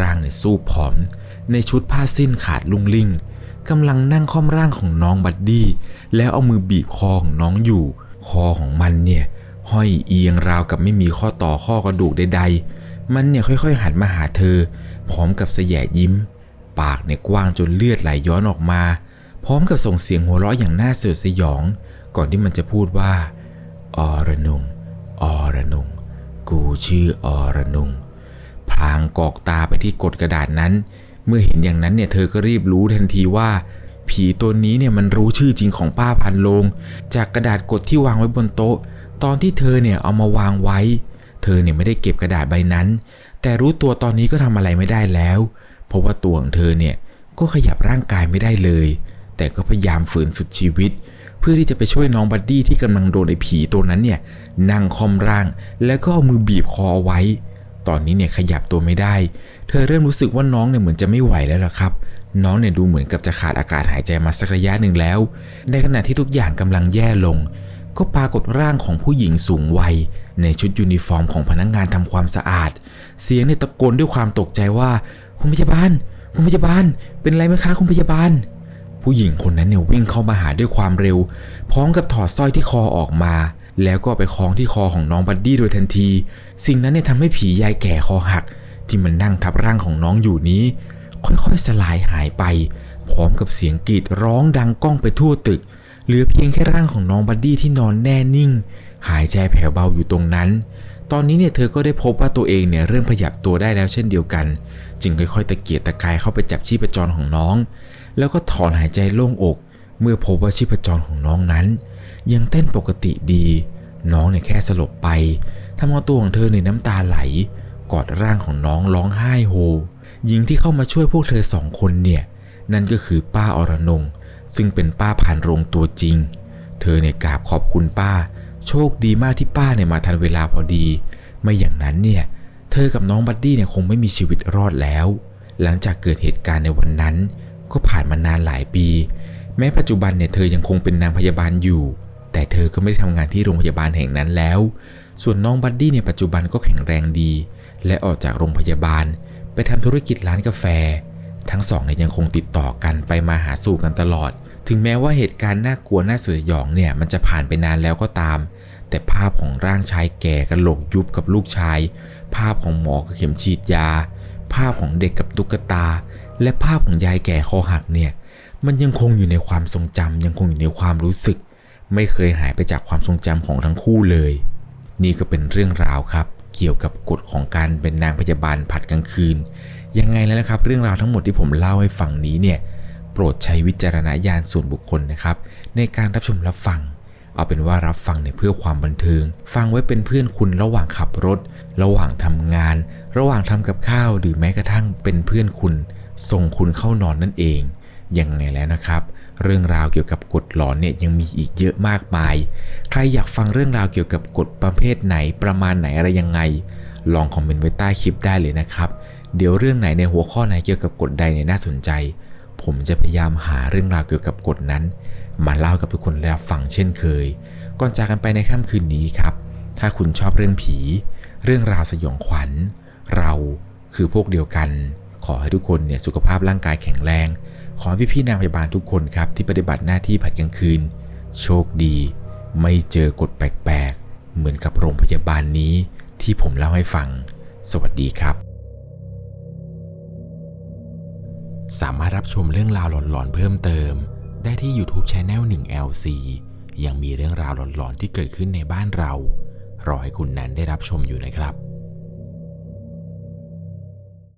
ร่างเนี่ยสู้ผอม ในชุดผ้าสิ้นขาดลุ่งลิ่งกำลังนั่งค่อมร่างของน้องบัดดี้แล้วเอามือบีบคอของน้องอยู่ คอของมันเนี่ย ห้อยเอียงราวกับไม่มีข้อต่อข้อกระดูกใด ๆ มันเนี่ยค่อยๆหันมาหาเธอ พร้อมกับเสยะยิ้ม ปากเนี่ยกว้างจนเลือดไหลย้อนออกมา พร้อมกับส่งเสียงหัวเราะอย่างน่าสยดสยอง ก่อนที่มันจะพูดว่าอรนุงอรนุงกูชื่ออรนุงพลางกอกตาไปที่กดกระดาษนั้น เมื่อเห็นอย่างนั้นเนี่ยเธอก็รีบรู้ทันทีว่าผีตัวนี้เนี่ยมันรู้ชื่อจริงของป้าพันโลง จากกระดาษกดที่วางไว้บนโต๊ะ ตอนที่เธอเนี่ยเอามาวางไว้ เธอเนี่ยไม่ได้เก็บกระดาษใบนั้น แต่รู้ตัวตอนนี้ก็ทำอะไรไม่ได้แล้ว เพราะว่าตัวของเธอเนี่ยก็ขยับร่างกายไม่ได้เลย แต่ก็พยายามฝืนสุดชีวิต เพื่อที่จะไปช่วยน้องบัดดี้ที่กำลังโดนไอ้ผีตัวนั้นเนี่ยนั่งคร่อมร่าง แล้วก็เอามือบีบคอเอาไว้ ตอนนี้เนี่ยขยับตัวไม่ได้ เธอเริ่มรู้สึกว่าน้องเนี่ยเหมือนจะไม่ไหวแล้วล่ะครับน้องเนี่ยดูเหมือนกับจะขาดอากาศหายใจมาสักระยะหนึ่งแล้ว ในขณะที่ทุกอย่างกำลังแย่ลง ก็ปรากฏร่างของผู้หญิงสูงวัย ในชุดยูนิฟอร์มของพนักงานทำความสะอาด เสียงเนี่ยตะโกนด้วยความตกใจว่า คุณพยาบาล คุณพยาบาล เป็นไรไหมคะคุณพยาบาล ผู้หญิงคนนั้นเนี่ยวิ่งเข้ามาหาด้วยความเร็ว พร้อมกับถอดสร้อยที่คอออกมา แล้วก็ไปคล้องที่คอของน้องบัดดี้โดยทันที สิ่งนั้นเนี่ยทำให้ผียายแก่คอหัก ที่มันนั่งทับร่างของน้องอยู่นี้ ค่อยๆสลายหายไป พร้อมกับเสียงกรีดร้องดังก้องไปทั่วตึก เหลือเพียงแค่ร่างของน้องบัดดี้ที่นอนแน่นิ่ง หายใจแผ่วเบาอยู่ตรงนั้น ตอนนี้เนี่ยเธอก็ได้พบว่าตัวเองเนี่ยเริ่มขยับตัวได้แล้วเช่นเดียวกัน จึงค่อยๆตะเกียกตะกายเข้าไปจับชีพจรของน้อง แล้วก็ถอนหายใจโล่งอก เมื่อพบว่าชีพจรของน้องนั้น ยังเต้นปกติดี น้องเนี่ยแค่สลบไปทำเอาตัวของเธอในน้ำตาไหล กอดร่างของน้องร้องไห้โฮหญิงที่เข้ามาช่วยพวกเธอสองคนเนี่ยนั่นก็คือป้าอรนง ซึ่งเป็นป้าผ่านโรงตัวจริง เธอเนี่ยกราบขอบคุณป้า โชคดีมากที่ป้าเนี่ยมาทันเวลาพอดี ไม่อย่างนั้นเนี่ยเธอกับน้องบัดดี้เนี่ยคงไม่มีชีวิตรอดแล้ว หลังจากเกิดเหตุการณ์ในวันนั้น ก็ผ่านมานานหลายปี แม้ปัจจุบันเนี่ยเธอยังคงเป็นนางพยาบาลอยู่ แต่เธอก็ไม่ได้ทำงานที่โรงพยาบาลแห่งนั้นแล้ว ส่วนน้องบัดดี้ในปัจจุบันก็แข็งแรงดี และออกจากโรงพยาบาล ไปทำธุรกิจร้านกาแฟ ทั้งสองเนี่ยยังคงติดต่อกันไปมาหาสู่กันตลอด ถึงแม้ว่าเหตุการณ์น่ากลัวน่าสยองเนี่ยมันจะผ่านไปนานแล้วก็ตาม แต่ภาพของร่างชายแก่กระโหลกยุบกับลูกชาย ภาพของหมอกับเข็มฉีดยา ภาพของเด็กกับตุ๊กตา และภาพของยายแก่คอหักเนี่ยมันยังคงอยู่ในความทรงจำยังคงอยู่ในความรู้สึก ไม่เคยหายไปจากความทรงจำของทั้งคู่เลย นี่ก็เป็นเรื่องราวครับ เกี่ยวกับกฎของการเป็นนางพยาบาลผัดกลางคืน ยังไงแล้วนะครับ เรื่องราวทั้งหมดที่ผมเล่าให้ฟังนี้เนี่ยโปรดใช้วิจารณญาณส่วนบุคคลนะครับ ในการรับชมรับฟัง เอาเป็นว่ารับฟังเนี่ยเพื่อความบันเทิง ฟังไว้เป็นเพื่อนคุณระหว่างขับรถ ระหว่างทำงาน ระหว่างทำกับข้าวหรือแม้กระทั่งเป็นเพื่อนคุณ ส่งคุณเข้านอนนั่นเองยังไงแล้วนะครับเรื่องราวเกี่ยวกับกฎหลอนเนี่ยยังมีอีกเยอะมากมาย ใครอยากฟังเรื่องราวเกี่ยวกับกฎประเภทไหนประมาณไหนอะไรยังไง ลองคอมเมนต์ไว้ใต้คลิปได้เลยนะครับ เดี๋ยวเรื่องไหนในหัวข้อไหนเกี่ยวกับกฎใดเนี่ยน่าสนใจ ผมจะพยายามหาเรื่องราวเกี่ยวกับกฎนั้น มาเล่ากับทุกคนได้รับฟังเช่นเคย ก่อนจากกันไปในค่ำคืนนี้ครับ ถ้าคุณชอบเรื่องผี เรื่องราวสยองขวัญ เราคือพวกเดียวกัน ขอให้ทุกคนเนี่ยสุขภาพร่างกายแข็งแรง ขอให้พี่นางพยาบาลทุกคนครับที่ปฏิบัติหน้าที่ผัดกลางคืน โชคดี ไม่เจอกฎแปลกๆ เหมือนกับโรงพยาบาลนี้ที่ผมเล่าให้ฟัง สวัสดีครับ สามารถรับชมเรื่องราวหลอนๆเพิ่มเติม ได้ที่ YouTube c h anel 1 LC ยังมีเรื่องราวหลอนๆที่เกิดขึ้นในบ้านเรา รอให้คุณนั้นได้รับชมอยู่นะครับ